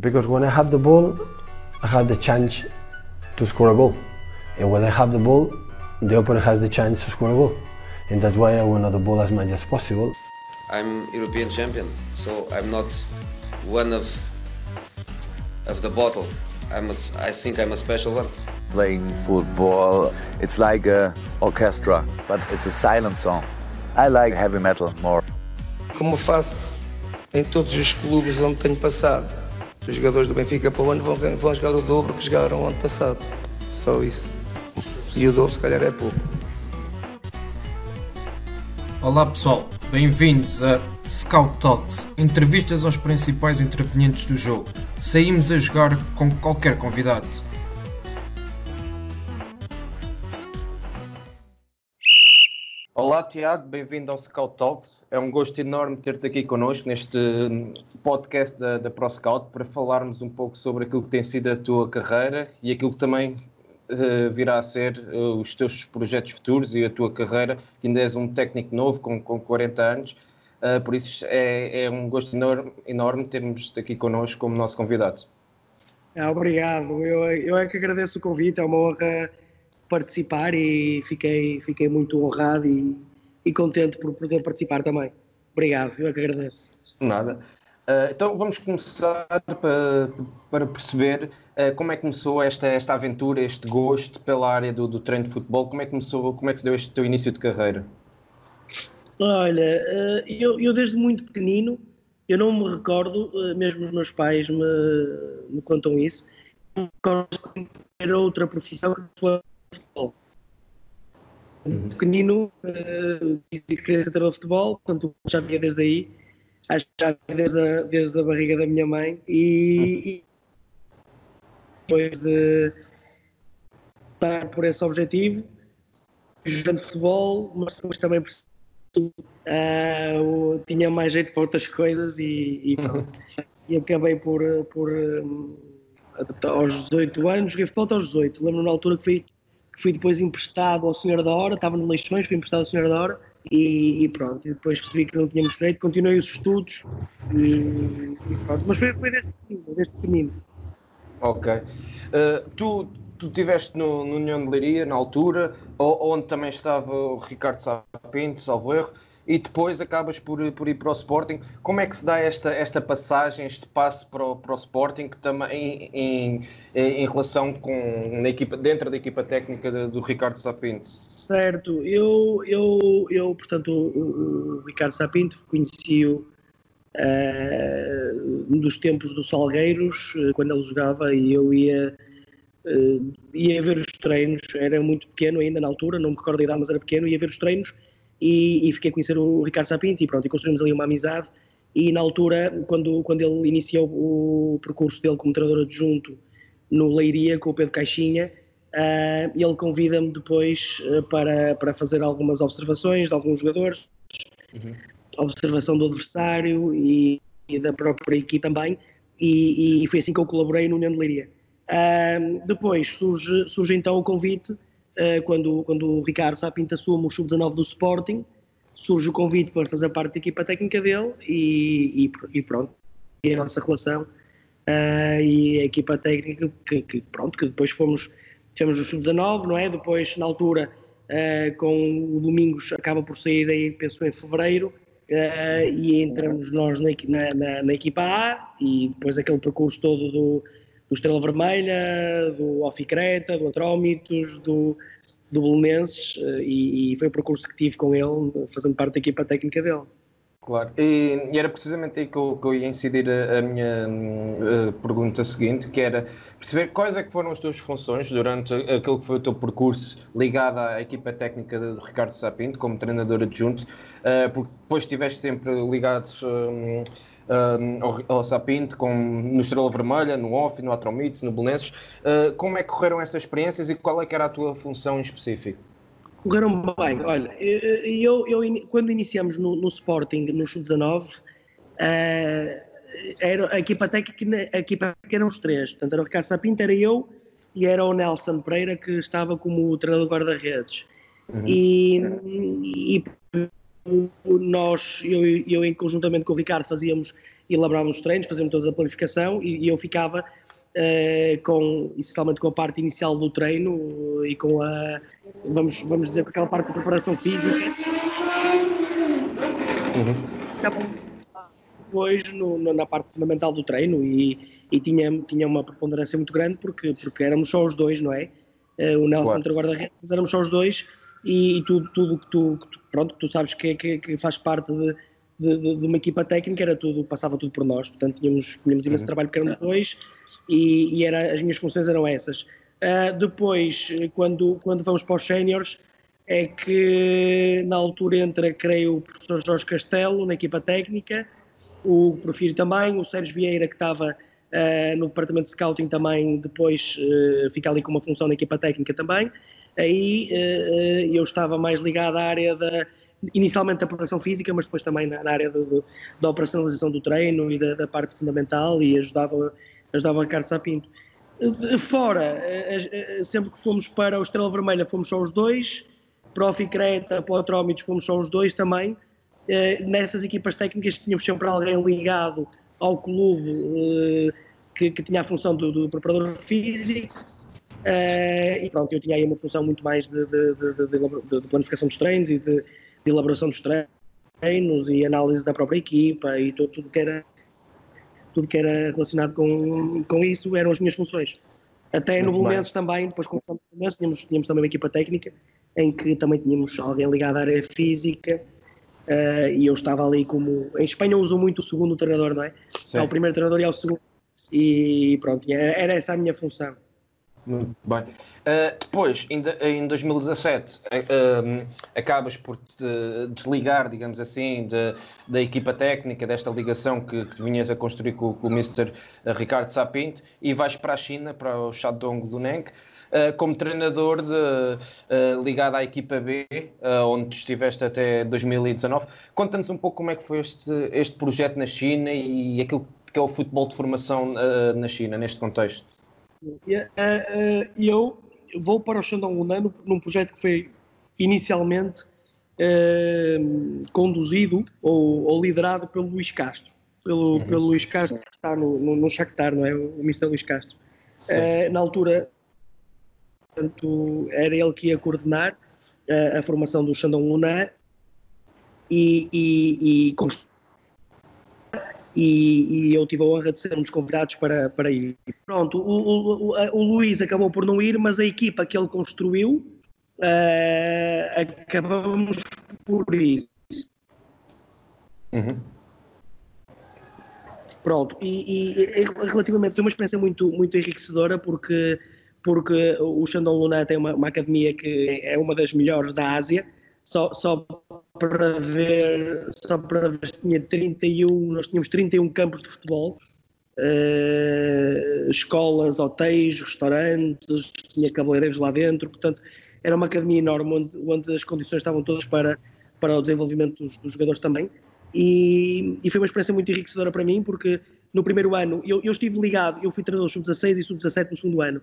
Because when I have the ball, I have the chance to score a goal. And when I have the ball, the opponent has the chance to score a goal. And that's why I want the ball as much as possible. I'm European champion, so I'm not one of of the bottle. I'm a, I think I'm a special one. Playing football, it's like a orchestra, but it's a silent song. I like heavy metal more. Como faço em todos os clubes onde tenho passado, os jogadores do Benfica para o ano vão, vão jogar o dobro que jogaram o ano passado. Só isso. E o dobro se calhar é pouco. Olá pessoal, bem-vindos a Scout Talks, entrevistas aos principais intervenientes do jogo. Saímos a jogar com qualquer convidado. Olá Tiago, bem-vindo ao Scout Talks. É um gosto enorme ter-te aqui connosco neste podcast da, da ProScout para falarmos um pouco sobre aquilo que tem sido a tua carreira e aquilo que também uh, virá a ser uh, os teus projetos futuros e a tua carreira, que ainda és um técnico novo com, com 40 anos, uh, por isso é, é, um gosto enorme, enorme termos-te aqui connosco como nosso convidado. É, obrigado, eu, eu é que agradeço o convite, é uma honra participar e fiquei, fiquei muito honrado e, e contente por poder participar também. Obrigado, eu é que agradeço. Nada. Uh, então vamos começar para, para perceber uh, como é que começou esta, esta aventura, este gosto pela área do, do treino de futebol, como é que começou, como é que se deu este teu início de carreira? Olha, uh, eu, eu desde muito pequenino, eu não me recordo, mesmo os meus pais me, me contam isso, não me recordo era outra profissão que foi futebol. Uhum. Pequenino, uh, queria ser futebol, portanto já via desde aí. Acho que já desde a, desde a barriga da minha mãe e, e depois de estar por esse objetivo, jogando futebol, mas depois também uh, tinha mais jeito para outras coisas e, e, e acabei por, por um, aos 18 anos, joguei futebol até aos 18, lembro na altura que fui, que fui depois emprestado ao Senhor da Hora, estava no Leixões, fui emprestado ao Senhor da Hora e, e, pronto, e depois percebi que não tinha muito jeito, continuei os estudos e, e pronto, mas foi, foi desde pequenino, desde pequenino. Ok. Uh, tu, tu estiveste no, no União de Leiria na altura, onde também estava o Ricardo Sapinto, salvo erro, e depois acabas por, por ir para o Sporting. Como é que se dá esta, esta passagem, este passo para o, para o Sporting, também em, em, em relação com na equipa, dentro da equipa técnica de, do Ricardo Sapinto? Certo, eu, eu, eu portanto, o, o Ricardo Sapinto conheci-o uh, dos tempos do Salgueiros, uh, quando ele jogava, e eu ia. Uh, ia ver os treinos, era muito pequeno ainda na altura, não me recordo a idade, mas era pequeno, ia ver os treinos e, e, fiquei a conhecer o Ricardo Sapinto e pronto, e construímos ali uma amizade e na altura, quando, quando ele iniciou o percurso dele como treinador adjunto no Leiria com o Pedro Caixinha, uh, ele convida-me depois uh, para, para fazer algumas observações de alguns jogadores, uhum. observação do adversário e, e, da própria equipe também, e, e, foi assim que eu colaborei no União de Leiria. Uh, depois surge, surge então o convite quando, quando o Ricardo Sapinto assume o sub-19 do Sporting, surge o convite para fazer parte da equipa técnica dele e, e, e pronto, e a nossa relação uh, e a equipa técnica que, que, pronto, que depois fomos, tivemos o sub-19, não é? Depois, na altura, uh, com o Domingos acaba por sair aí, penso em fevereiro, uh, e entramos nós na, na, na, equipa A e depois aquele percurso todo do do Estrela Vermelha, do Oficreta, do Atrómitos, do, do Belenenses eh, e, e, foi o percurso que tive com ele, fazendo parte da equipa técnica dele. Claro, e, e era precisamente aí que eu, que eu ia incidir a, a minha uh, pergunta seguinte, que era perceber quais é que foram as tuas funções durante aquele que foi o teu percurso ligado à equipa técnica do Ricardo Sapinto, como treinador adjunto, uh, porque depois estiveste sempre ligado uh, ao, ao, Sapinto, com, no Estrela Vermelha, no Off, no Atromites, no Belenenses. como é que correram estas experiências e qual é que era a tua função em específico? correram bem. Olha, eu, eu, quando iniciamos no, no Sporting, no Sub-19, uh, era a equipa técnica, a equipa eram os três. Portanto, era o Ricardo Sapinto, era eu e era o Nelson Pereira que estava como treinador guarda-redes. Uhum. E, e, nós, eu, eu em conjuntamente com o Ricardo, fazíamos elaborávamos os treinos, fazíamos toda a planificação e, e eu ficava uh, com, essencialmente com a parte inicial do treino e com a, vamos, vamos dizer, com aquela parte de preparação física. Uhum. Depois no, no, na parte fundamental do treino e, e tinha, tinha uma preponderância muito grande porque, porque éramos só os dois, não é? Uh, o Nelson claro. entre guarda-redes, éramos só os dois e, e tudo, tudo que tu, que tu, pronto, tu sabes que, que, que faz parte de, de, de, de, uma equipa técnica, era tudo, passava tudo por nós, portanto tínhamos, tínhamos imenso uhum. trabalho porque eram dois e, e era, as minhas funções eram essas. Uh, depois, quando, quando vamos para os séniores, é que na altura entra, creio, o professor Jorge Castelo na equipa técnica, o Profírio também, o Sérgio Vieira que estava uh, no departamento de scouting também, depois uh, fica ali com uma função na equipa técnica também, aí uh, eu estava mais ligado à área da, inicialmente da preparação física, mas depois também na, área do, do, da operacionalização do treino e da, da, parte fundamental e ajudava, ajudava Carlos Sapinto. Fora, sempre que fomos para o Estrela Vermelha fomos só os dois, Profi Creta, Potrómitos fomos só os dois também, nessas equipas técnicas tínhamos sempre alguém ligado ao clube que, que tinha a função do, do preparador físico Uh, e pronto, eu tinha aí uma função muito mais de, de, de, de planificação dos treinos e de, elaboração dos treinos e análise da própria equipa e tudo, tudo que era tudo que era relacionado com, com isso eram as minhas funções. Até muito no Belenenses também, depois começamos no Belenenses, tínhamos, tínhamos também uma equipa técnica em que também tínhamos alguém ligado à área física uh, e eu estava ali como... Em Espanha usam muito o segundo treinador, não é? Sim. É o primeiro treinador e é o segundo. E pronto, era essa a minha função. Muito bem. Uh, depois, em, em 2017, uh, uh, acabas por te desligar, digamos assim, de, da equipa técnica, desta ligação que, que vinhas a construir com, com o Mr. Ricardo Sapinto e vais para a China, para o Shandong Luneng, uh, como treinador de, ligado à equipa B, onde estiveste até 2019. Conta-nos um pouco como é que foi este, este projeto na China e aquilo que é o futebol de formação na China, neste contexto. Eh, eh, e eu vou para o Xandão Lunano num projeto que foi inicialmente uh, conduzido ou, ou, liderado pelo Luís Castro, pelo, uhum. pelo Luís Castro que está no, no, no Shakhtar, não é? O Mr. Luís Castro. Na altura, portanto, era ele que ia coordenar uh, a formação do Xandão Lunar e, e, e e, e, eu tive a honra de ser um dos convidados para, para ir. Pronto, o, o, o, Luís acabou por não ir, mas a equipa que ele construiu uh, acabamos por ir. Uhum. Pronto, e, e, relativamente foi uma experiência muito, muito enriquecedora porque, porque o Shandong Luna tem uma, uma academia que é uma das melhores da Ásia, só, só para ver, só para ver, tinha 31, nós tínhamos 31 campos de futebol, uh, escolas, hotéis, restaurantes, tinha cabeleireiros lá dentro, portanto era uma academia enorme onde, onde as condições estavam todas para, para o desenvolvimento dos, dos jogadores também. E, e, foi uma experiência muito enriquecedora para mim, porque no primeiro ano eu, eu estive ligado, eu fui treinador sub-16 e sub-17 no segundo ano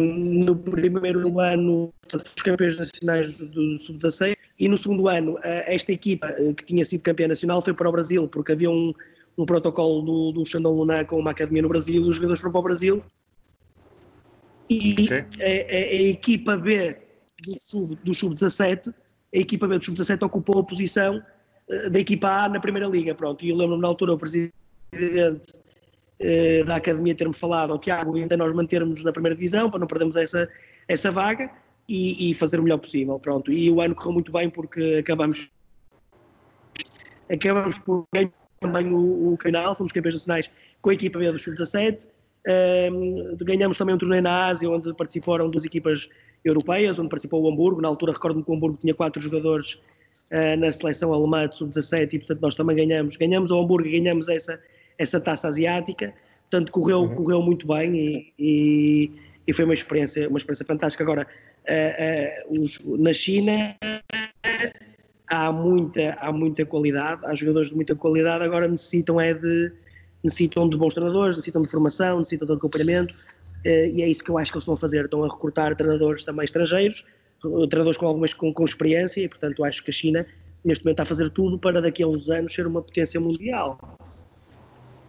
no primeiro ano os campeões nacionais do Sub-16 e no segundo ano esta equipa eh, que tinha sido campeã nacional foi para o Brasil porque havia um, um protocolo do, do Xandão Lunar com uma academia no Brasil e os jogadores foram para o Brasil e okay. a, a, a, equipa B do Sub-17 Sub a equipa B do Sub-17 ocupou a posição eh, da equipa A na primeira liga, pronto, e eu lembro-me na altura o presidente eh, da academia ter-me falado ao Tiago ainda nós mantermos na primeira divisão para não perdermos essa, essa vaga e, e, fazer o melhor possível, pronto. E o ano correu muito bem porque acabamos acabamos por ganhar também o, o canal, fomos campeões nacionais com a equipa B do Sub-17, um, ganhamos também um torneio na Ásia onde participaram duas equipas europeias, onde participou o Hamburgo, na altura recordo-me que o Hamburgo tinha quatro jogadores uh, na seleção alemã de Sub-17 e portanto nós também ganhamos, ganhamos o Hamburgo e ganhamos essa essa taça asiática, portanto correu, uhum. correu muito bem e, e, e, foi uma experiência, uma experiência fantástica. Agora, uh, uh, os, na China há muita, há muita qualidade, há jogadores de muita qualidade, agora necessitam é de, necessitam de bons treinadores, necessitam de formação, necessitam de acompanhamento, uh, e é isso que eu acho que eles estão a fazer, estão a recrutar treinadores também estrangeiros, treinadores com algumas com, com experiência, e portanto acho que a China neste momento está a fazer tudo para daqui a uns anos ser uma potência mundial.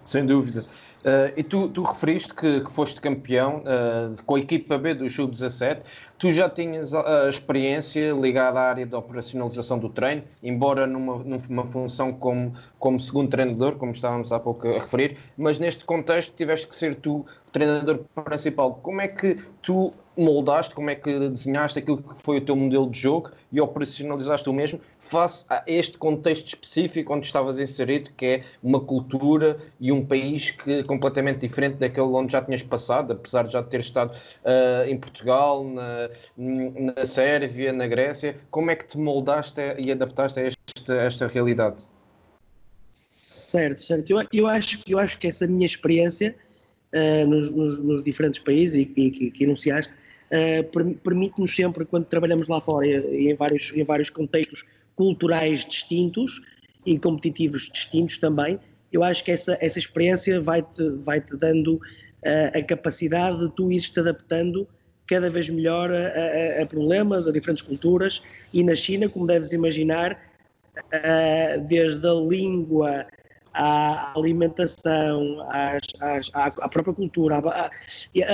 Sem dúvida. Uh, e tu, tu referiste que, que foste campeão uh, com a equipa B do Sub-17. Tu já tinhas a, experiência ligada à área da operacionalização do treino, embora numa, numa função como, como segundo treinador, como estávamos há pouco a referir, mas neste contexto tiveste que ser tu o treinador principal. Como é que tu moldaste, como é que desenhaste aquilo que foi o teu modelo de jogo e operacionalizaste o mesmo face a este contexto específico onde estavas inserido, que é uma cultura e um país que é completamente diferente daquele onde já tinhas passado, apesar de já ter estado uh, em Portugal, na, na Sérvia, na Grécia. Como é que te moldaste e adaptaste a esta, esta realidade? Certo, certo. Eu, eu, acho, eu acho que essa minha experiência uh, nos, nos, nos, diferentes países e, e que, que enunciaste uh, permite-nos sempre, quando trabalhamos lá fora e em vários, em vários contextos culturais distintos e competitivos distintos também, eu acho que essa, essa experiência vai-te vai -te dando uh, a capacidade de tu ires-te adaptando cada vez melhor a, a, a, problemas, a diferentes culturas e na China, como deves imaginar, uh, desde a língua à alimentação, às, às, à, à, própria cultura. A,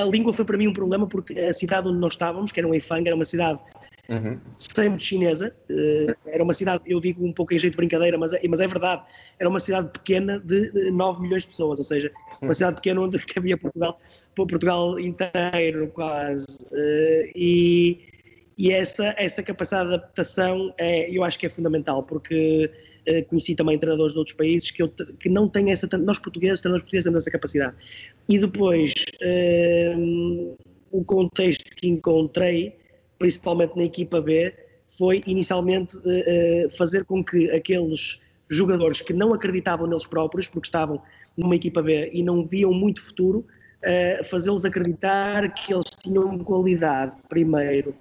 a, língua foi para mim um problema porque a cidade onde nós estávamos, que era um Enfang, era uma cidade uhum. sempre chinesa, uh, era uma cidade, eu digo um pouco em jeito de brincadeira, mas é, mas é verdade, era uma cidade pequena de 9 milhões de pessoas, ou seja, uma uhum. cidade pequena onde cabia Portugal, Portugal inteiro quase. Uh, e, e essa, essa capacidade de adaptação é, eu acho que é fundamental, porque conheci também treinadores de outros países que, eu, que não têm essa. Nós portugueses, treinadores portugueses, temos essa capacidade. E depois, uh, o contexto que encontrei, principalmente na equipa B, foi inicialmente uh, fazer com que aqueles jogadores que não acreditavam neles próprios, porque estavam numa equipa B e não viam muito futuro, fazê-los acreditar que eles tinham qualidade, primeiro,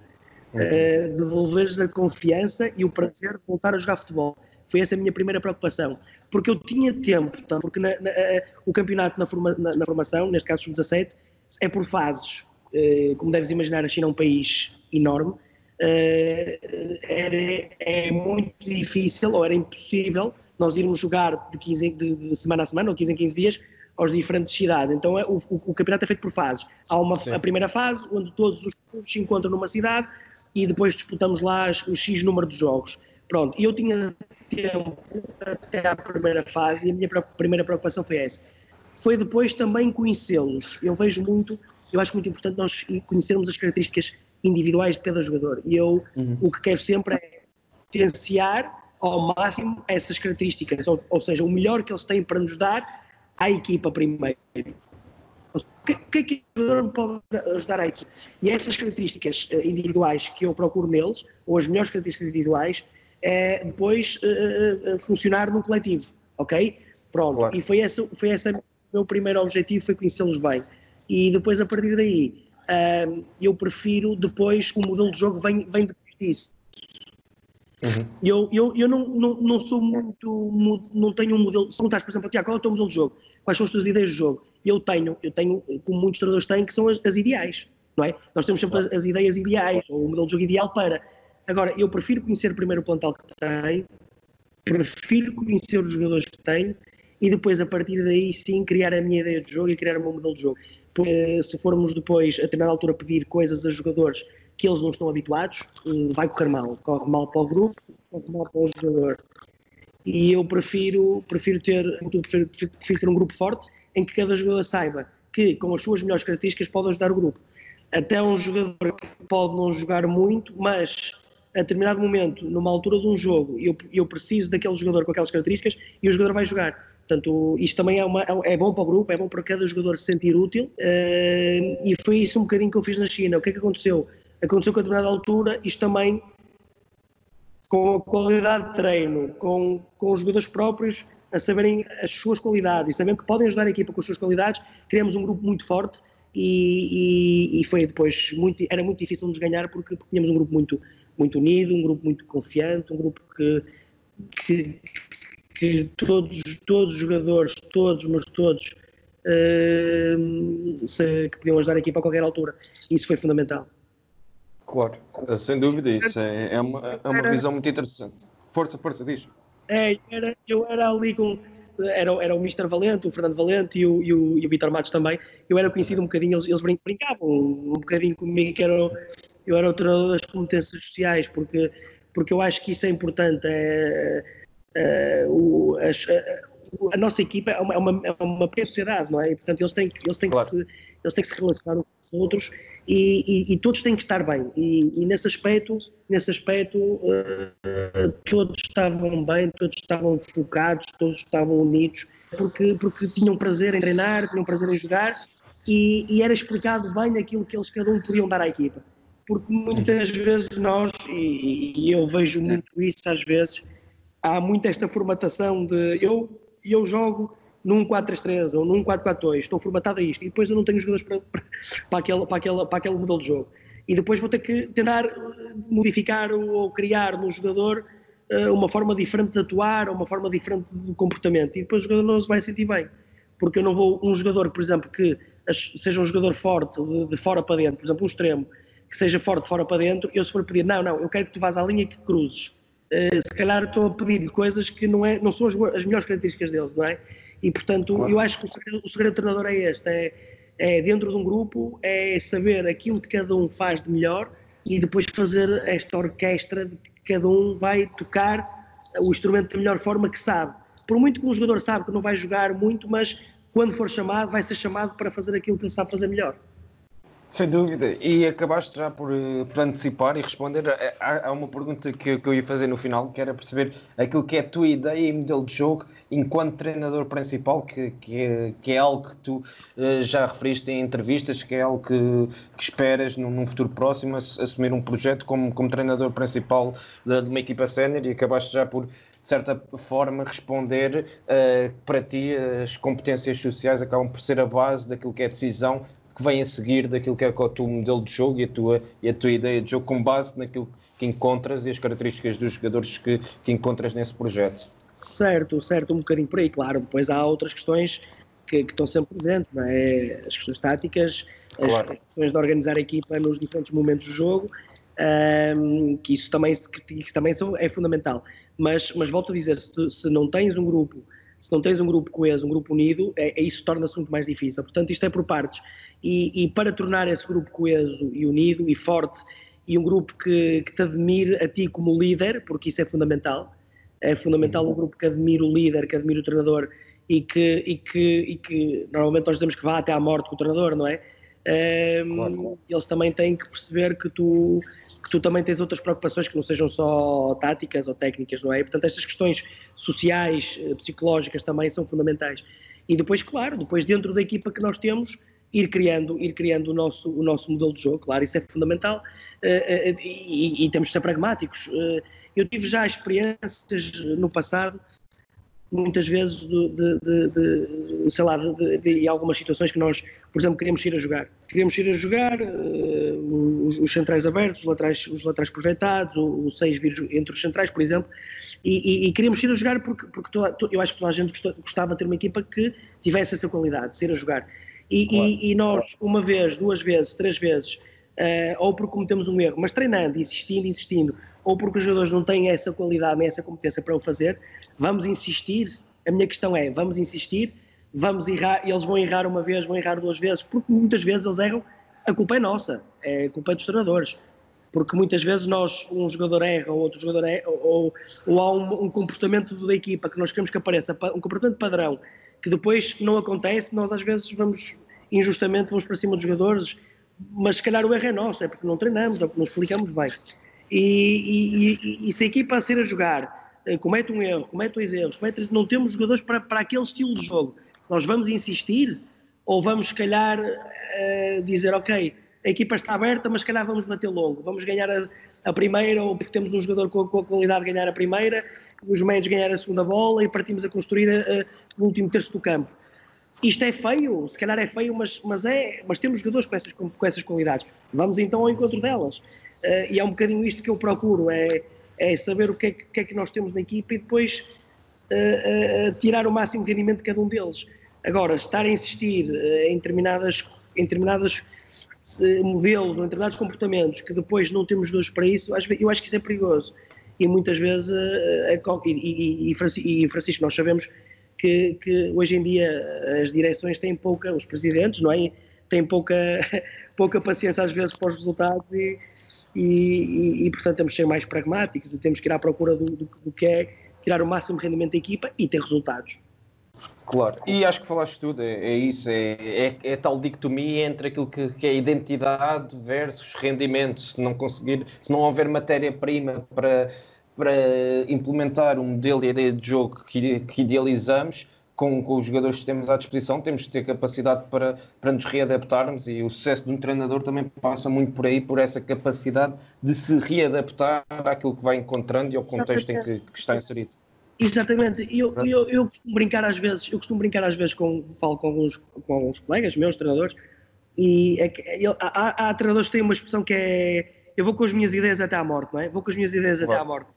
Uh, devolver-lhes a confiança e o prazer de voltar a jogar futebol. Foi essa a minha primeira preocupação. Porque eu tinha tempo, porque na, na, uh, o campeonato na, forma, na, formação, neste caso sub-17, é por fases. Uh, como deves imaginar, a China é um país enorme. Era, é muito difícil, ou era impossível, nós irmos jogar de, 15, de, de semana a semana, ou 15 em 15 dias, aos diferentes cidades. Então é, o, o, campeonato é feito por fases. Há uma, a primeira fase, onde todos os clubes se encontram numa cidade, e depois disputamos lá o X número de jogos. Pronto, eu tinha tempo até à primeira fase e a minha primeira preocupação foi essa. Foi depois também conhecê-los. Eu vejo muito, eu acho muito importante nós conhecermos as características individuais de cada jogador. E eu uhum. o que quero sempre é potenciar ao máximo essas características, ou, ou seja, o melhor que eles têm para nos dar à equipa primeiro. O que, que é que o jogador pode ajudar a equipe? E essas características eh, individuais que eu procuro neles, ou as melhores características individuais, é depois uh, funcionar no coletivo, ok? Pronto, claro. e foi esse, foi esse o meu primeiro objetivo, foi conhecê-los bem. E depois, a partir daí, uh, eu prefiro depois, o modelo de jogo vem, vem depois disso. Uhum. Eu, eu, eu não, não, não sou muito, não tenho um modelo, se perguntares, por exemplo, Tiago, qual é o teu modelo de jogo? Quais são as tuas ideias de jogo? eu tenho, eu tenho, como muitos treinadores têm, que são as, as ideais, não é? Nós temos sempre as, as, ideias ideais, ou o modelo de jogo ideal para. Agora, eu prefiro conhecer primeiro o plantel que tenho, prefiro conhecer os jogadores que tenho e depois, a partir daí, sim, criar a minha ideia de jogo e criar o meu modelo de jogo. Porque se formos depois, a determinada altura, pedir coisas a jogadores que eles não estão habituados, eh, vai correr mal. Corre mal para o grupo, corre mal para o jogador. E eu prefiro, prefiro, ter, prefiro, prefiro ter um grupo forte em que cada jogador saiba que, com as suas melhores características, pode ajudar o grupo. Até um jogador que pode não jogar muito, mas a determinado momento, numa altura de um jogo, eu, eu preciso daquele jogador com aquelas características e o jogador vai jogar. Portanto, isto também é, uma, é bom para o grupo, é bom para cada jogador se sentir útil uh, e foi isso um bocadinho que eu fiz na China. O que é que aconteceu? Aconteceu que a determinada altura isto também, com a qualidade de treino, com, com os jogadores próprios, a saberem as suas qualidades e sabendo que podem ajudar a equipa com as suas qualidades, criamos um grupo muito forte e, e, e foi depois muito, era muito difícil nos ganhar porque, porque, tínhamos um grupo muito, muito unido, um grupo muito confiante, um grupo que, que, que todos, todos os jogadores, todos, mas todos, uh, se, que podiam ajudar a equipa a qualquer altura. Isso foi fundamental. Claro, sem dúvida, isso é, é, uma, é uma visão muito interessante. Força, força, diz. É, era, eu era ali com. Era, era o Mr. Valente, o Fernando Valente e o, e o, e o Vitor Matos também. Eu era conhecido um bocadinho, eles, eles brincavam um bocadinho comigo, que era, eu era o treinador das competências sociais, porque, porque eu acho que isso é importante. É, é, o, a, a, nossa equipa é uma, é uma, é uma sociedade, não é? E, portanto, eles têm, eles têm claro. que se eles têm que se relacionar uns com os outros e, e, e, todos têm que estar bem. E, e nesse aspecto, nesse aspecto uh, todos estavam bem, todos estavam focados, todos estavam unidos, porque, porque tinham prazer em treinar, tinham prazer em jogar e, e era explicado bem aquilo que eles cada um podiam dar à equipa. Porque muitas vezes nós, e, eu vejo muito isso às vezes, há muito esta formatação de eu, eu jogo num 4-3-3 ou num 4-4-2, estou formatado a isto, e depois eu não tenho jogadores para, para, para, aquele, para, aquele, para aquele modelo de jogo. E depois vou ter que tentar modificar ou criar no jogador uh, uma forma diferente de atuar, uma forma diferente de comportamento. E depois o jogador não se vai sentir bem. Porque eu não vou, um jogador, por exemplo, que seja um jogador forte de, de fora para dentro, por exemplo, um extremo, que seja forte de fora para dentro, eu se for pedir, não, não, eu quero que tu vás à linha e que cruzes. Uh, se calhar estou a pedir coisas que não, é, não são as, as melhores características deles, não é? E, portanto, claro. eu acho que o segredo, o segredo do treinador é este: é, é, dentro de um grupo, é saber aquilo que cada um faz de melhor e depois fazer esta orquestra de que cada um vai tocar o instrumento da melhor forma que sabe. Por muito que um jogador sabe que não vai jogar muito, mas quando for chamado, vai ser chamado para fazer aquilo que ele sabe fazer melhor. Sem dúvida, e acabaste já por, eh, por antecipar e responder a, a uma pergunta que, que, eu ia fazer no final, que era perceber aquilo que é a tua ideia e modelo de jogo enquanto treinador principal, que, que, é, que é algo que tu uh, já referiste em entrevistas, que é algo que, que esperas num, num, futuro próximo, assumir um projeto como, como treinador principal de, de uma equipa sénior e acabaste já por, de certa forma, responder uh, para ti as competências sociais acabam por ser a base daquilo que é decisão que vem a seguir daquilo que é o teu modelo de jogo e a tua, e a tua ideia de jogo com base naquilo que encontras e as características dos jogadores que, que encontras nesse projeto. Certo, certo, um bocadinho por aí, claro. Depois há outras questões que, que estão sempre presentes, não é? As questões táticas, claro. as questões de organizar a equipa nos diferentes momentos do jogo, um, que isso também, que, isso também é fundamental. Mas, mas volto a dizer, se, se não tens um grupo se não tens um grupo coeso, um grupo unido, é, é isso torna-se muito mais difícil. Portanto, isto é por partes. E, e, para tornar esse grupo coeso e unido e forte, e um grupo que, que te admire a ti como líder, porque isso é fundamental, é fundamental um grupo que admire o líder, que admire o treinador e que, e que, e que normalmente nós dizemos que vá até à morte com o treinador, não é? Um, claro. Eles também têm que perceber que tu, que tu também tens outras preocupações que não sejam só táticas ou técnicas, não é? E, portanto, estas questões sociais, eh, psicológicas também são fundamentais. E depois, claro, depois dentro da equipa que nós temos, ir criando, ir criando o nosso, o nosso modelo de jogo, claro, isso é fundamental. Uh, uh, e, e, temos de ser pragmáticos. Uh, eu tive já experiências no passado muitas vezes de, de, de, de sei lá, de, algumas situações que nós, por exemplo, queríamos ir a jogar. Queríamos ir a jogar, uh, os, os, centrais abertos, os laterais, os laterais projetados, o, o 6 vir entre os centrais, por exemplo, e, e, e queríamos ir a jogar porque, porque toda, eu acho que toda a gente gostava de ter uma equipa que tivesse essa qualidade, de ser a jogar. E, claro. e nós, uma vez, duas vezes, três vezes, uh, ou porque cometemos um erro, mas treinando, insistindo, insistindo, ou porque os jogadores não têm essa qualidade nem essa competência para o fazer, vamos insistir. A minha questão é: vamos insistir, vamos errar, eles vão errar uma vez, vão errar duas vezes, porque muitas vezes eles erram, a culpa é nossa, é culpa é dos treinadores. Porque muitas vezes nós, um jogador erra, ou outro jogador erra, ou, ou há um, um, comportamento da equipa que nós queremos que apareça, um comportamento padrão, que depois não acontece, nós às vezes vamos, injustamente, vamos para cima dos jogadores, mas se calhar o erro é nosso, é porque não treinamos, ou porque não explicamos bem. E, e, e, se a equipa a ser a jogar eh, comete um erro, comete dois erros, comete, não temos jogadores para, para aquele estilo de jogo, nós vamos insistir ou vamos, se calhar, uh, dizer, ok, a equipa está aberta, mas se calhar vamos bater longo, vamos ganhar a, a primeira, ou porque temos um jogador com, com, a qualidade de ganhar a primeira, os médios ganhar a segunda bola e partimos a construir a, a, o último terço do campo. Isto é feio, se calhar é feio, mas, mas, é, mas temos jogadores com essas, com, com essas qualidades. Vamos então ao encontro delas. Uh, e é um bocadinho isto que eu procuro, é, é saber o que é que, é que nós temos na equipa e depois tirar o máximo rendimento de cada um deles. Agora, estar a insistir em determinadas, em determinadas modelos ou em determinados comportamentos que depois não temos dois para isso, eu acho que isso é perigoso. e muitas vezes, uh, e, e, e, Francisco, nós sabemos que, que, hoje em dia as direções têm pouca, os presidentes, não é? Têm pouca, pouca paciência às vezes para os resultados e, e, e, portanto temos que ser mais pragmáticos e temos que ir à procura do, do, do que é tirar o máximo rendimento da equipa e ter resultados. Claro, e acho que falaste tudo, é, é isso, é, é, é, tal dicotomia entre aquilo que, que, é identidade versus rendimento. Se não conseguir, se não houver matéria-prima para, para implementar um modelo de jogo que, que idealizamos, com, com, os jogadores que temos à disposição, temos de ter capacidade para, para nos readaptarmos e o sucesso de um treinador também passa muito por aí, por essa capacidade de se readaptar àquilo que vai encontrando e ao contexto em que, que está inserido. Exatamente, eu, eu, eu, costumo brincar às vezes, eu costumo brincar às vezes com, falo com alguns, com alguns colegas meus, treinadores, e é que, há, há, treinadores que têm uma expressão que é eu vou com as minhas ideias até à morte, não é? Vou com as minhas ideias até à morte.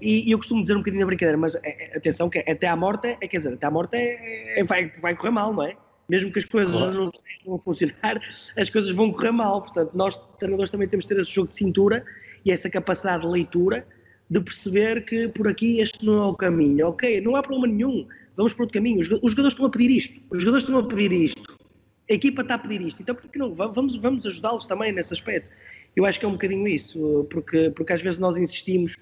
E, e, eu costumo dizer um bocadinho da brincadeira, mas é, é, atenção que até à morte, é, quer dizer, até à morte é, é, vai, vai correr mal, não é? Mesmo que as coisas claro. não vão funcionar, as coisas vão correr mal. Portanto, nós treinadores também temos que ter esse jogo de cintura e essa capacidade de leitura de perceber que por aqui este não é o caminho. Ok, não há problema nenhum, vamos para outro caminho. Os, os jogadores estão a pedir isto, os jogadores estão a pedir isto, a equipa está a pedir isto, então por que não? Vamos, vamos ajudá-los também nesse aspecto. Eu acho que é um bocadinho isso, porque, porque às vezes nós insistimos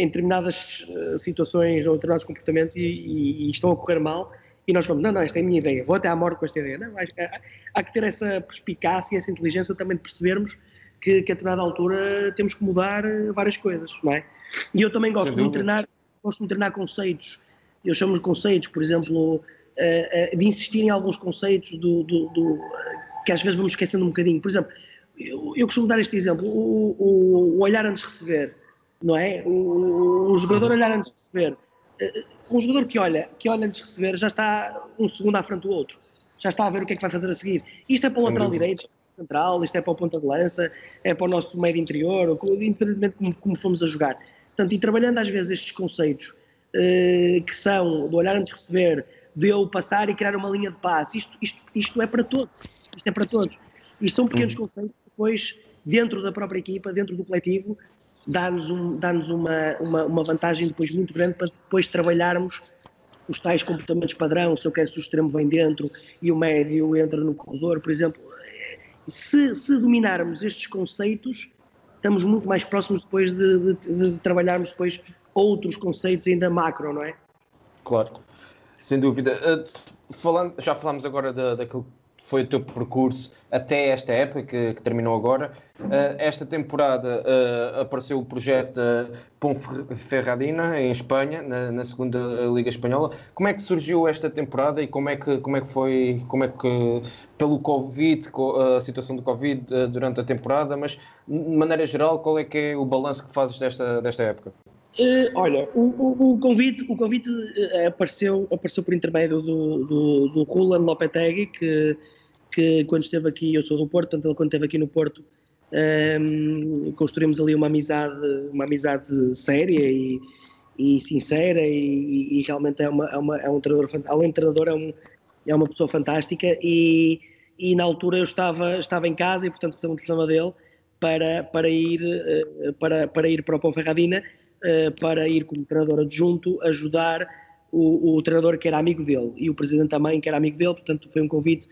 em determinadas uh, situações ou determinados comportamentos e, e, e, estão a correr mal e nós vamos, não, não, esta é a minha ideia, vou até à morte com esta ideia. Não, há, há que ter essa perspicácia, essa inteligência também de percebermos que, que a determinada altura temos que mudar eh, várias coisas, não é? E eu também gosto de treinar, gosto de treinar conceitos. Eu chamo de conceitos, por exemplo, uh, de insistir em alguns conceitos do, do, do que às vezes vamos esquecendo um bocadinho. Por exemplo, eu, eu costumo dar este exemplo: o, o, o, olhar antes de receber, não é? O, o jogador olhar antes de receber. Um jogador que olha, que olha antes de receber já está um segundo à frente do outro. Já está a ver o que é que vai fazer a seguir. Isto é para o lateral direito, central, isto é para o ponta de lança, é para o nosso médio interior, independentemente de como, como fomos a jogar. Portanto, e trabalhando às vezes estes conceitos uh, que são do olhar antes de receber, de eu passar e criar uma linha de passe, isto, isto, isto é para todos. Isto é para todos. Isto são pequenos uhum. conceitos que depois, dentro da própria equipa, dentro do coletivo, dá-nos um, dá uma, uma, uma vantagem depois muito grande para depois trabalharmos os tais comportamentos padrão, se eu quero se o extremo vem dentro e o médio entra no corredor, por exemplo. Se, se dominarmos estes conceitos, estamos muito mais próximos depois de, de, de, trabalharmos depois outros conceitos ainda macro, não é? Claro, sem dúvida. Uh, falando, já falámos agora da, daquilo foi o teu percurso até esta época que, que terminou agora. Uh, esta temporada uh, apareceu o projeto da Ponferradina em Espanha, na, na, segunda Liga Espanhola. Como é que surgiu esta temporada e como é que, como é que foi, como é que pelo Covid, a situação do Covid uh, durante a temporada, mas de maneira geral, qual é que é o balanço que fazes desta, desta época? Uh, olha, o, o, o, convite, o convite uh, apareceu, apareceu por intermédio do, do, do Roland Lopetegui, que que quando esteve aqui, eu sou do Porto, portanto ele quando esteve aqui no Porto um, ehm, construímos ali uma amizade, uma amizade séria e, e sincera e, e, realmente é, uma, é, uma, é um treinador, além de treinador é, um, é uma pessoa fantástica e, e na altura eu estava, estava em casa e portanto estava um problema dele para, para, ir, eh, para, para ir para o Ponferradina, eh, para ir como treinador adjunto ajudar o, o treinador que era amigo dele e o presidente também que era amigo dele, portanto foi um convite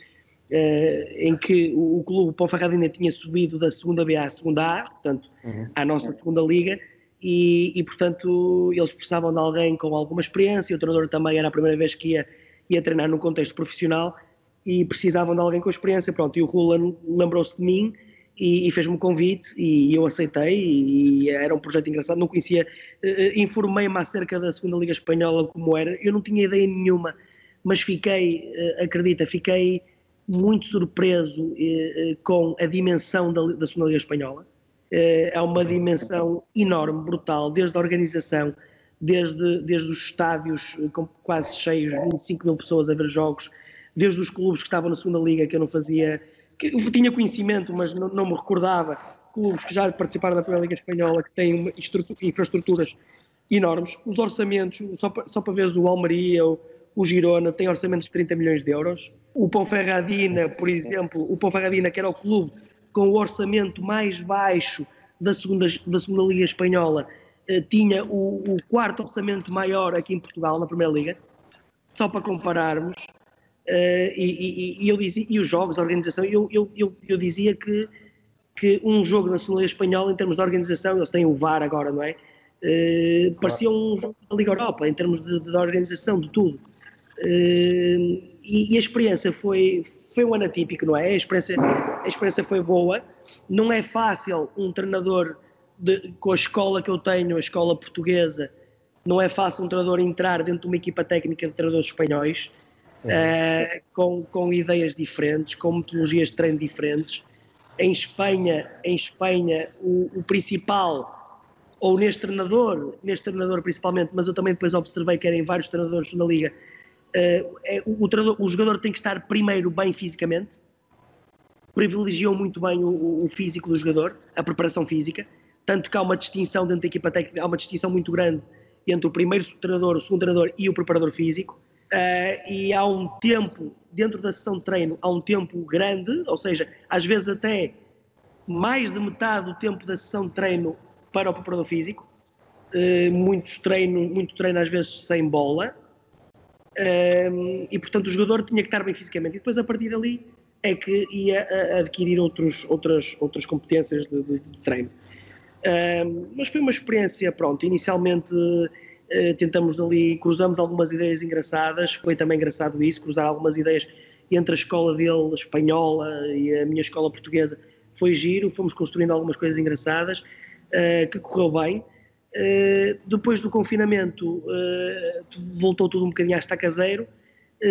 em que o, o clube Ponferradina tinha subido da segunda B à segunda A, portanto, uhum. à nossa segunda liga, e, e, portanto eles precisavam de alguém com alguma experiência, o treinador também era a primeira vez que ia, ia treinar no contexto profissional e precisavam de alguém com experiência, pronto, e o Rulan lembrou-se de mim e, e fez-me um convite e, eu aceitei e era um projeto engraçado, não conhecia, uh, informei-me acerca da segunda liga espanhola como era, eu não tinha ideia nenhuma, mas fiquei, uh, acredita, fiquei muito surpreso eh, eh, com a dimensão da, da Segunda Liga Espanhola. Eh, é uma dimensão enorme, brutal, desde a organização, desde, desde os estádios quase cheios, 25 mil pessoas a ver jogos, desde os clubes que estavam na Segunda Liga que eu não fazia, que eu tinha conhecimento, mas não, não me recordava, clubes que já participaram da Primeira Liga Espanhola, que têm infraestruturas enormes, os orçamentos, só para, só para ver o Almeria, o, o Girona, tem orçamentos de 30 milhões de euros, o Ponferradina, por exemplo, o Ponferradina, que era o clube com o orçamento mais baixo da segunda, da segunda Liga Espanhola, eh, tinha o, o, quarto orçamento maior aqui em Portugal, na Primeira Liga, só para compararmos. Uh, e, e, e, eu dizia, e os jogos, a organização, eu, eu, eu, eu, dizia que, que um jogo da Segunda Liga Espanhola, em termos de organização, eles têm o VAR agora, não é? Uh, parecia um jogo da Liga Europa, em termos de, de organização, de tudo. Uh, e, e, a experiência foi, foi um ano atípico, não é? A experiência, a experiência foi boa. Não é fácil um treinador de, com a escola que eu tenho, a escola portuguesa, não é fácil um treinador entrar dentro de uma equipa técnica de treinadores espanhóis, uh, com, com ideias diferentes, com metodologias de treino diferentes. Em Espanha, em Espanha o, o principal ou neste treinador, neste treinador principalmente, mas eu também depois observei que eram vários treinadores na liga, uh, é, o, o, o, jogador tem que estar primeiro bem fisicamente, privilegiam muito bem o, o, físico do jogador, a preparação física, tanto que há uma distinção dentro da equipa técnica, há uma distinção muito grande entre o primeiro treinador, o segundo treinador e o preparador físico, uh, e há um tempo, dentro da sessão de treino, há um tempo grande, ou seja, às vezes até mais de metade do tempo da sessão de treino para o preparador físico, uh, treino, muito treino às vezes sem bola, um, e portanto o jogador tinha que estar bem fisicamente. E depois a partir dali é que ia adquirir outros, outras, outras competências de, de, de treino. Mas foi uma experiência, pronto, inicialmente tentamos ali, cruzamos algumas ideias engraçadas, foi também engraçado isso, cruzar algumas ideias entre a escola dele, a espanhola, e a minha escola portuguesa, foi giro, fomos construindo algumas coisas engraçadas, que correu bem, eh, depois do confinamento uh, voltou tudo um bocadinho a estar caseiro,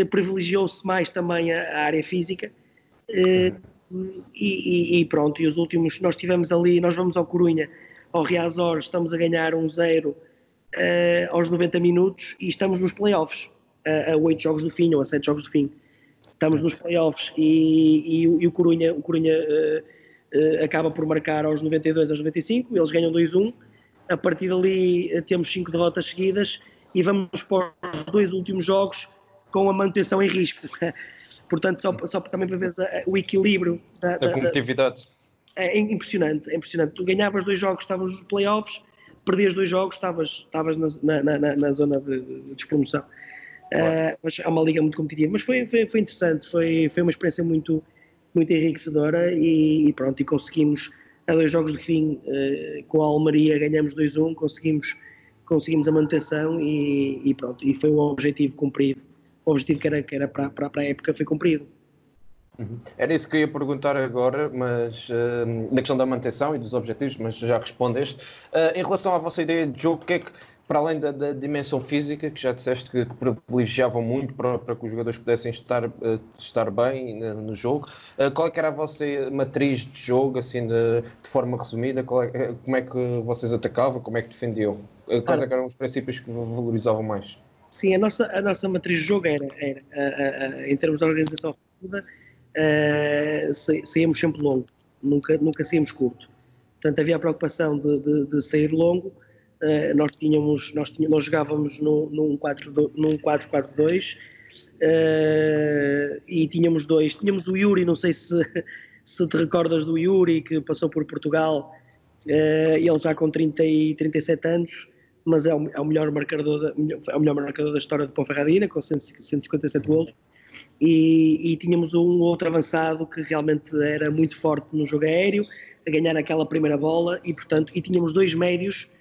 privilegiou-se mais também a, área física. E, pronto, e os últimos, nós tivemos ali, nós vamos ao Corunha, ao Riazor, estamos a ganhar um zero aos 90 minutos e estamos nos playoffs, a, a 8 jogos do fim ou a 7 jogos do fim. Estamos nos playoffs e, e, e o Corunha, o Corunha acaba por marcar aos 92, aos 95, eles ganham 2-1 a partir dali eh, temos cinco derrotas seguidas e vamos para os dois últimos jogos com a manutenção em risco. Portanto, só, só também para ver o equilíbrio da, da, competitividade. É impressionante, é impressionante. Tu ganhavas dois jogos, estavas nos playoffs, perdias dois jogos, estavas, estavas na, na, na, na zona de, de despromoção. Uh, mas é uma liga muito competitiva. Mas foi, foi, foi, interessante, foi, foi uma experiência muito, muito enriquecedora e, e pronto, e conseguimos a dois jogos de fim uh, com a Almaria ganhamos 2-1, conseguimos, conseguimos a manutenção e, e, pronto, e foi um objetivo cumprido. O objetivo que era, que era para, para, para a época foi cumprido. Uhum. Era isso que eu ia perguntar agora, mas uh, na questão da manutenção e dos objetivos, mas já respondeste. Uh, em relação à vossa ideia de jogo, o que é que para além da, da, dimensão física, que já disseste que, que privilegiavam muito para, para, que os jogadores pudessem estar, uh, estar bem no, no jogo, uh, qual é era a vossa matriz de jogo, assim, de, de forma resumida? É, como é que vocês atacavam, como é que defendiam? Uh, quais é eram os princípios que valorizavam mais? Sim, a nossa, a nossa matriz de jogo era, era em termos de organização ofensiva, saíamos sempre longo, nunca, nunca saímos curto. Portanto, havia a preocupação de, de, de sair longo, Uh, nós tínhamos, nós, tínhamos, nós jogávamos num 4-4-2 uh, eh, e tínhamos dois, tínhamos o Yuri, não sei se, se te recordas do Yuri que passou por Portugal, uh, ele já com 30 e 37 anos, mas é o, é o melhor marcador da, é o melhor marcador da história de Ponferradina, com 157 gols. E, e tínhamos um outro avançado que realmente era muito forte no jogo aéreo, a ganhar aquela primeira bola e portanto e tínhamos dois médios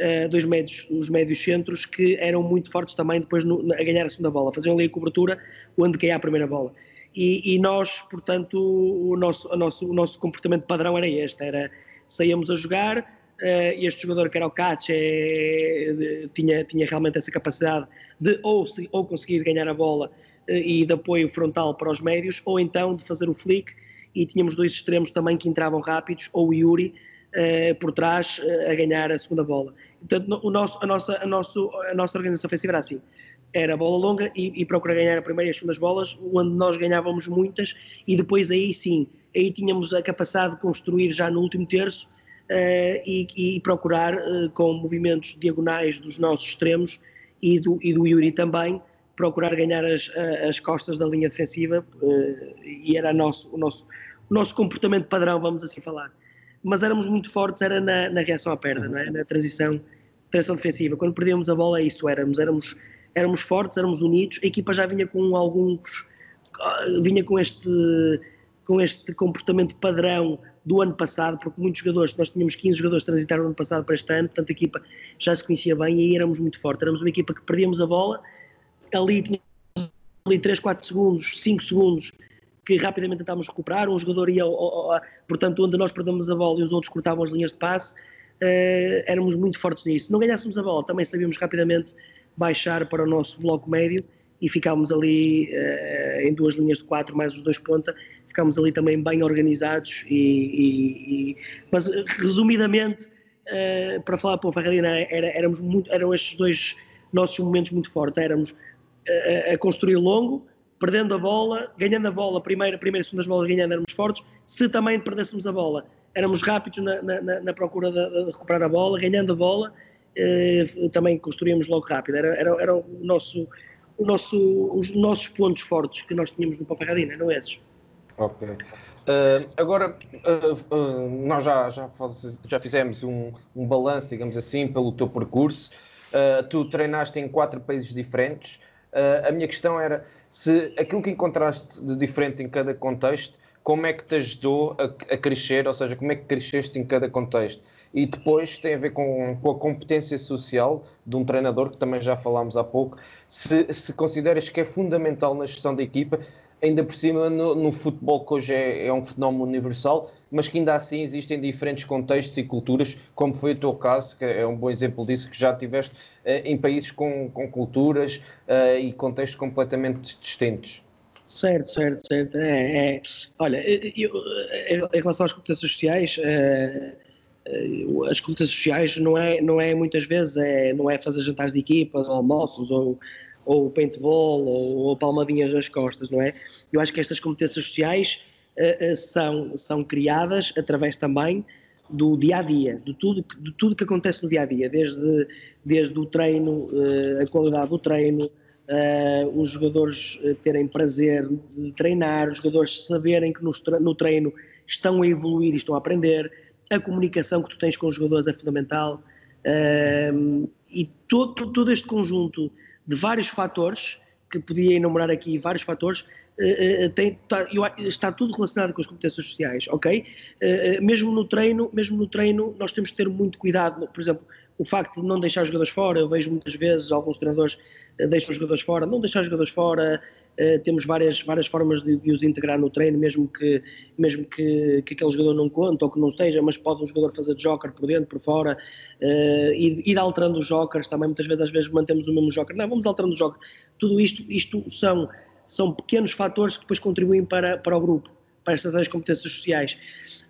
uh, dois médios, os médios centros que eram muito fortes também depois no, a ganhar a segunda bola, faziam ali a cobertura onde caía a primeira bola. E, e nós, portanto, o nosso, o, nosso, o nosso comportamento padrão era este, era saíamos a jogar, uh, este jogador que era o Cache é, tinha, tinha realmente essa capacidade de ou, ou conseguir ganhar a bola uh, e de apoio frontal para os médios, ou então de fazer o flick, e tínhamos dois extremos também que entravam rápidos, ou o Yuri, por trás uh, a ganhar a segunda bola. Portanto, o nosso, a, nossa, a, nosso, a nossa organização ofensiva era assim. Era bola longa e, e procurar ganhar a primeira e as segundas bolas, onde nós ganhávamos muitas e depois aí sim, aí tínhamos a capacidade de construir já no último terço uh, e, e, procurar com movimentos diagonais dos nossos extremos e do, e do Yuri também, procurar ganhar as, as costas da linha defensiva e era nosso, o, nosso, o nosso comportamento padrão, vamos assim falar mas éramos muito fortes, era na, na reação à perda, não é? na transição transição defensiva. Quando perdíamos a bola, é isso éramos. Éramos, éramos fortes, éramos unidos. A equipa já vinha com alguns. vinha com este, com este comportamento padrão do ano passado, porque muitos jogadores, nós tínhamos 15 jogadores transitaram no ano passado para este ano, portanto a equipa já se conhecia bem e aí éramos muito fortes. Éramos uma equipa que perdíamos a bola, ali tinha ali 3, 4 segundos, 5 segundos que rapidamente tentávamos recuperar, um jogador ia, portanto, onde nós perdemos a bola e os outros cortavam as linhas de passe, uh, éramos muito fortes nisso. Se não ganhássemos a bola, também sabíamos rapidamente baixar para o nosso bloco médio e ficámos ali uh, em duas linhas de quatro mais os dois ponta, ficámos ali também bem organizados e, e, e mas resumidamente uh, para falar para o Ferradina era, éramos muito, eram estes dois nossos momentos muito fortes, éramos a, a construir longo, perdendo a bola, ganhando a bola, primeira, primeira segunda bolas ganhando éramos fortes, se também perdêssemos a bola éramos rápidos na, na, na procura de, de, recuperar a bola, ganhando a bola, eh, também construíamos logo rápido, era, era, era o nosso, o nosso, os nossos pontos fortes que nós tínhamos no Pafarradina, eram esses. Ok. Uh, agora, uh, uh, nós já, já, faz, já fizemos um, um balanço, digamos assim, pelo teu percurso. tu treinaste em quatro países diferentes. A minha questão era se aquilo que encontraste de diferente em cada contexto como é que te ajudou a, a, crescer, ou seja, como é que cresceste em cada contexto. E depois tem a ver com, com, a competência social de um treinador, que também já falámos há pouco, se, se consideras que é fundamental na gestão da equipa, ainda por cima no, no futebol que hoje é, é, um fenómeno universal, mas que ainda assim existem diferentes contextos e culturas, como foi o teu caso, que é um bom exemplo disso, que já tiveste uh, em países com, com culturas uh, e contextos completamente distintos. Certo, certo, certo. É, é. Olha, eu, em relação às competências sociais, é, as competências sociais não é, não é muitas vezes, é, não é fazer jantares de equipas, ou almoços, ou, ou paintball, ou, ou palmadinhas nas costas, não é? Eu acho que estas competências sociais são, são criadas através também do dia a dia, de tudo, de tudo que acontece no dia a dia, desde, desde o treino, a qualidade do treino, uh, os jogadores eh, terem prazer de treinar, os jogadores saberem que no treino estão a evoluir e estão a aprender, a comunicação que tu tens com os jogadores é fundamental uh, e todo, todo este conjunto de vários fatores que podia enumerar aqui vários fatores tem, tá, está tudo relacionado com as competências sociais, ok? Mesmo no treino, mesmo no treino, nós temos que ter muito cuidado. Por exemplo, o facto de não deixar os jogadores fora, eu vejo muitas vezes alguns treinadores deixam os jogadores fora, não deixar os jogadores fora, uh, temos várias, várias formas de, de, os integrar no treino, mesmo que, mesmo que, que aquele jogador não conte ou que não esteja, mas pode um jogador fazer de joker por dentro, por fora, uh, ir, ir alterando os jokers também, muitas vezes às vezes mantemos o mesmo joker, não, vamos alterando o joker, tudo isto, isto são, são pequenos fatores que depois contribuem para, para o grupo para estas competências sociais.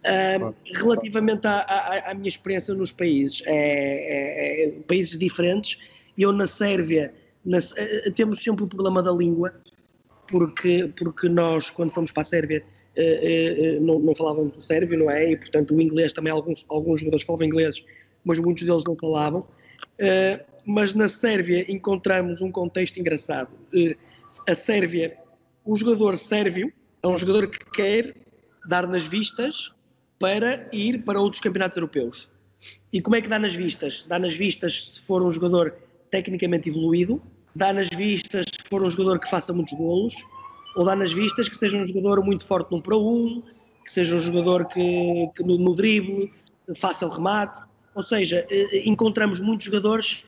Uh, relativamente à, à, à, minha experiência nos países, é, é, é, países diferentes, eu na Sérvia na, eh, temos sempre o problema da língua, porque, porque nós, quando fomos para a Sérvia, eh, eh, não, não falávamos o sérvio, não é? E, portanto, o inglês também, alguns, alguns jogadores falavam inglês, mas muitos deles não falavam. mas na Sérvia encontramos um contexto engraçado. a Sérvia, o jogador sérvio é um jogador que quer dar nas vistas para ir para outros campeonatos europeus. E como é que dá nas vistas? Dá nas vistas se for um jogador tecnicamente evoluído, dá nas vistas se for um jogador que faça muitos golos, ou dá nas vistas que seja um jogador muito forte num para um, que seja um jogador que, que no, no drible faça o remate. Ou seja, eh, eh, encontramos muitos jogadores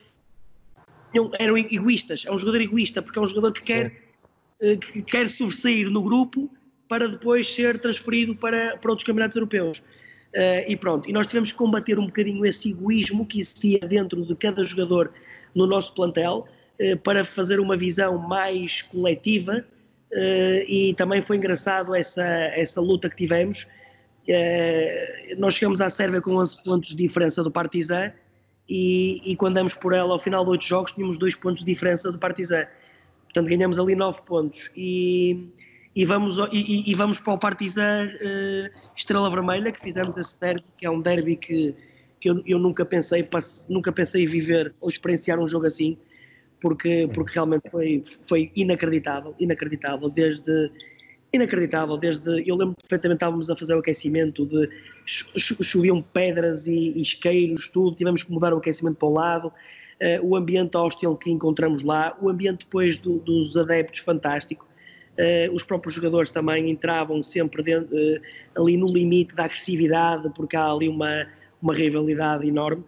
eram egoístas. É um jogador egoísta porque é um jogador que quer, eh, que quer sobressair no grupo para depois ser transferido para, para outros campeonatos europeus. Uh, e pronto, e nós tivemos que combater um bocadinho esse egoísmo que existia dentro de cada jogador no nosso plantel eh, para fazer uma visão mais coletiva eh, e também foi engraçado essa, essa luta que tivemos. Nós chegamos à Sérvia com 11 pontos de diferença do Partizan e, e quando damos por ela ao final de 8 jogos tínhamos 2 pontos de diferença do Partizan. Portanto ganhamos ali 9 pontos e, e, vamos, e, e vamos para o Partizan uh, Estrela Vermelha que fizemos esse derby, que é um derby que, que eu, eu nunca pensei nunca pensei viver ou experienciar um jogo assim porque, porque realmente foi, foi inacreditável, inacreditável, desde, inacreditável. Desde, eu lembro perfeitamente estávamos a fazer o aquecimento, de choviam pedras e, e isqueiros, tudo, tivemos que mudar o aquecimento para o lado. Uh, o ambiente hostil que encontramos lá, o ambiente depois do, dos adeptos fantástico. Uh, os próprios jogadores também entravam sempre dentro, uh, ali no limite da agressividade, porque há ali uma, uma rivalidade enorme.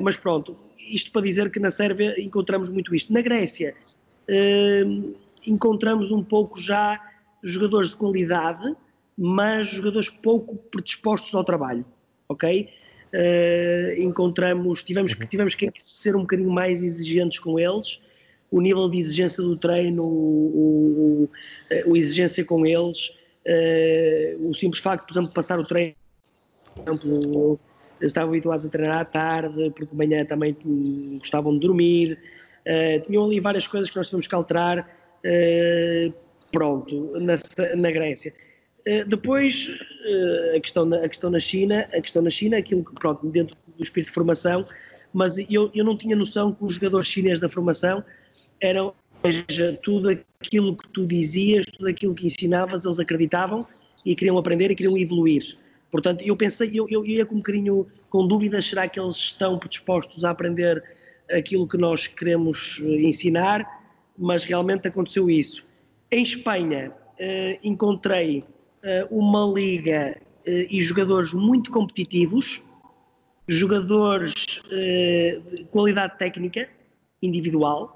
mas pronto, isto para dizer que na Sérvia encontramos muito isto. Na Grécia encontramos um pouco já jogadores de qualidade, mas jogadores pouco predispostos ao trabalho, ok? Uh, encontramos, tivemos que, tivemos que ser um bocadinho mais exigentes com eles, o nível de exigência do treino, o, o, o exigência com eles, uh, o simples facto, por exemplo, de passar o treino, por exemplo, estavam habituados a treinar à tarde, porque de manhã também gostavam de dormir, uh, tinham ali várias coisas que nós tivemos que alterar, pronto, na, na Grécia. Uh, depois, uh, a, questão na, a questão na China, a questão na China, aquilo que, pronto, dentro do espírito de formação, mas eu, eu não tinha noção que os jogadores chineses da formação eram, seja, tudo aquilo que tu dizias, tudo aquilo que ensinavas, eles acreditavam e queriam aprender e queriam evoluir. Portanto, eu pensei, eu, eu ia com um bocadinho com dúvidas, será que eles estão predispostos a aprender aquilo que nós queremos eh, ensinar, mas realmente aconteceu isso. Em Espanha uh, encontrei uh, uma liga e jogadores muito competitivos, jogadores de qualidade técnica individual,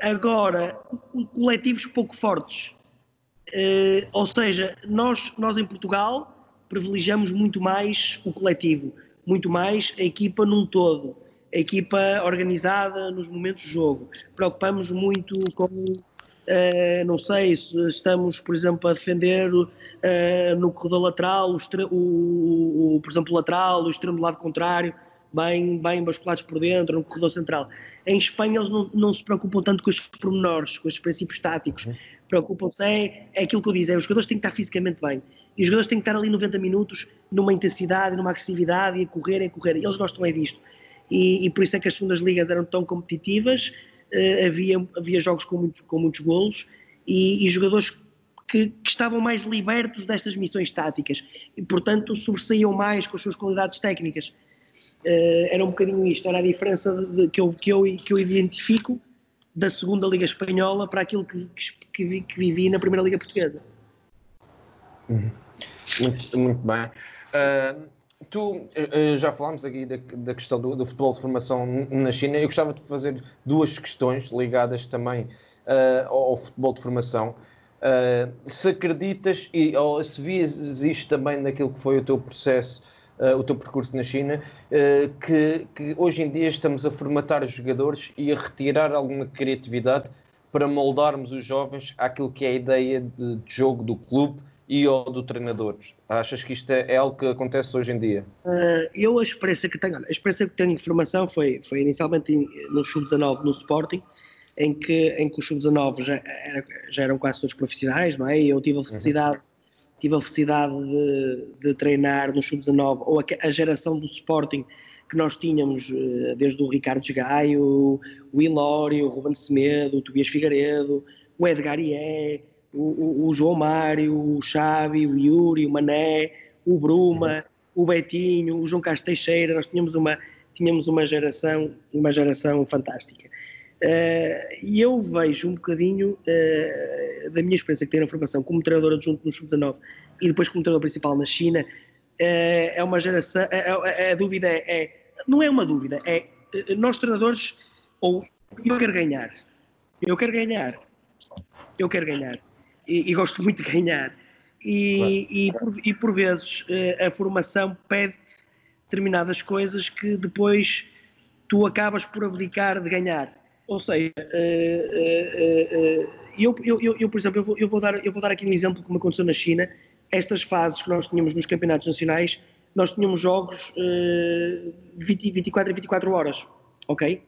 agora coletivos pouco fortes. ou seja, nós, nós em Portugal privilegiamos muito mais o coletivo, muito mais a equipa num todo, a equipa organizada nos momentos de jogo. Preocupamos muito com Uh, não sei se estamos, por exemplo, a defender uh, no corredor lateral, o, o, o, por exemplo, lateral, o extremo do lado contrário, bem, bem basculados por dentro, no corredor central. Em Espanha eles não, não se preocupam tanto com os pormenores, com os princípios táticos. Uhum. Preocupam-se, é, é aquilo que eu disse, é, os jogadores têm que estar fisicamente bem. E os jogadores têm que estar ali 90 minutos numa intensidade, numa agressividade, e a correr, e a correr. Eles gostam é disto. E, e por isso é que as segundas ligas eram tão competitivas, uh, havia, havia jogos com muitos, com muitos golos e, e jogadores que, que, estavam mais libertos destas missões táticas e, portanto, sobressaíam mais com as suas qualidades técnicas. Uh, era um bocadinho isto, era a diferença de, de, que, eu, que, eu, que eu identifico da segunda Liga Espanhola para aquilo que, que, vi, que vivi na Primeira Liga Portuguesa. Uhum. Muito, muito bem. Uh, Tu, eh, já falámos aqui da, da questão do, do, futebol de formação na China. Eu gostava de fazer duas questões ligadas também uh, ao futebol de formação. Uh, se acreditas e ou se vias isto também naquilo que foi o teu processo, uh, o teu percurso na China, que, que, hoje em dia estamos a formatar os jogadores e a retirar alguma criatividade para moldarmos os jovens àquilo que é a ideia de, de jogo do clube e ou do treinador? Achas que isto é, é algo que acontece hoje em dia? Uh, eu a experiência que tenho, a experiência que tenho de formação foi, foi inicialmente no Sub-19 no Sporting, em que, em que os Sub-19 já, era, já eram quase todos profissionais, não é? E eu tive a felicidade, uhum. Tive a felicidade de, de treinar no Sub-19, ou a, a, geração do Sporting que nós tínhamos, eh, desde o Ricardo Gaio, o Ilório, o Ruben Semedo, o Tobias Figueiredo, o Edgar Ié, o, o, João Mário, o Xavi, o Yuri, o Mané, o Bruma, uhum. o Betinho, o João Castro Teixeira, nós tínhamos uma, tínhamos uma geração, uma geração fantástica. Uh, e eu vejo um bocadinho uh, da minha experiência que tenho na formação como treinador adjunto no Sub-19 e depois como treinador principal na China, uh, é uma geração, a dúvida é, é, não é uma dúvida, é nós treinadores, ou eu quero ganhar, eu quero ganhar, eu quero ganhar e, e gosto muito de ganhar. E, e, por, e por vezes eh, a formação pede determinadas coisas que depois tu acabas por abdicar de ganhar. Ou seja, eh, eh, eu, eu, eu, eu, por exemplo, eu vou, eu, vou dar, eu vou dar aqui um exemplo como aconteceu na China. Estas fases que nós tínhamos nos campeonatos nacionais, nós tínhamos jogos 20, 24 a 24 horas, ok?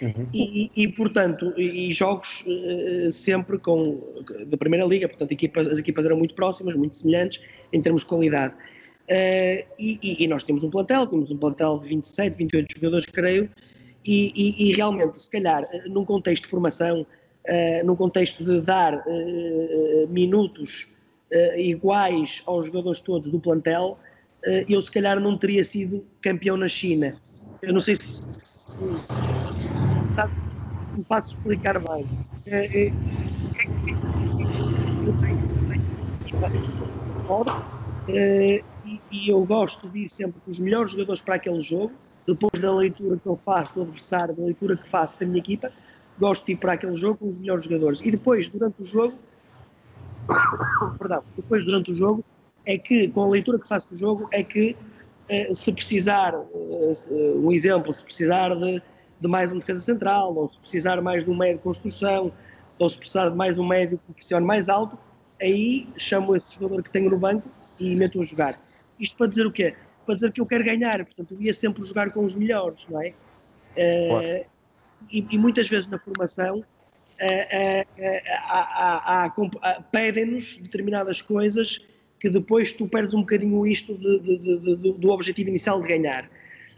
Uhum. E, e, portanto, e, jogos uh, sempre com da Primeira Liga, portanto, equipas, as equipas eram muito próximas, muito semelhantes em termos de qualidade. Uh, e, nós temos um plantel, temos um plantel de 27, 28 jogadores, creio, e, realmente, se calhar, num contexto de formação, uh, no contexto de dar uh, minutos uh, iguais aos jogadores todos do plantel, eu se calhar não teria sido campeão na China. Eu não sei se, se, se, se, se me faço explicar bem. e, e eu gosto de ir sempre com os melhores jogadores para aquele jogo, depois da leitura que eu faço do adversário, da leitura que faço da minha equipa, gosto de ir para aquele jogo com os melhores jogadores. E depois, durante o jogo, perdão, depois durante o jogo, é que, com a leitura que faço do jogo, é que eh, se precisar, eh, um exemplo, se precisar de, de, mais um defesa central, ou se precisar mais de um médio de construção, ou se precisar de mais um médio que pressione mais alto, aí chamo esse jogador que tenho no banco e meto a jogar. Isto para dizer o quê? Para dizer que eu quero ganhar, portanto eu ia sempre jogar com os melhores, não é? Uh, e, e, muitas vezes na formação uh, uh, pedem-nos determinadas coisas que depois tu perdes um bocadinho isto de, de, de, do objetivo inicial de ganhar.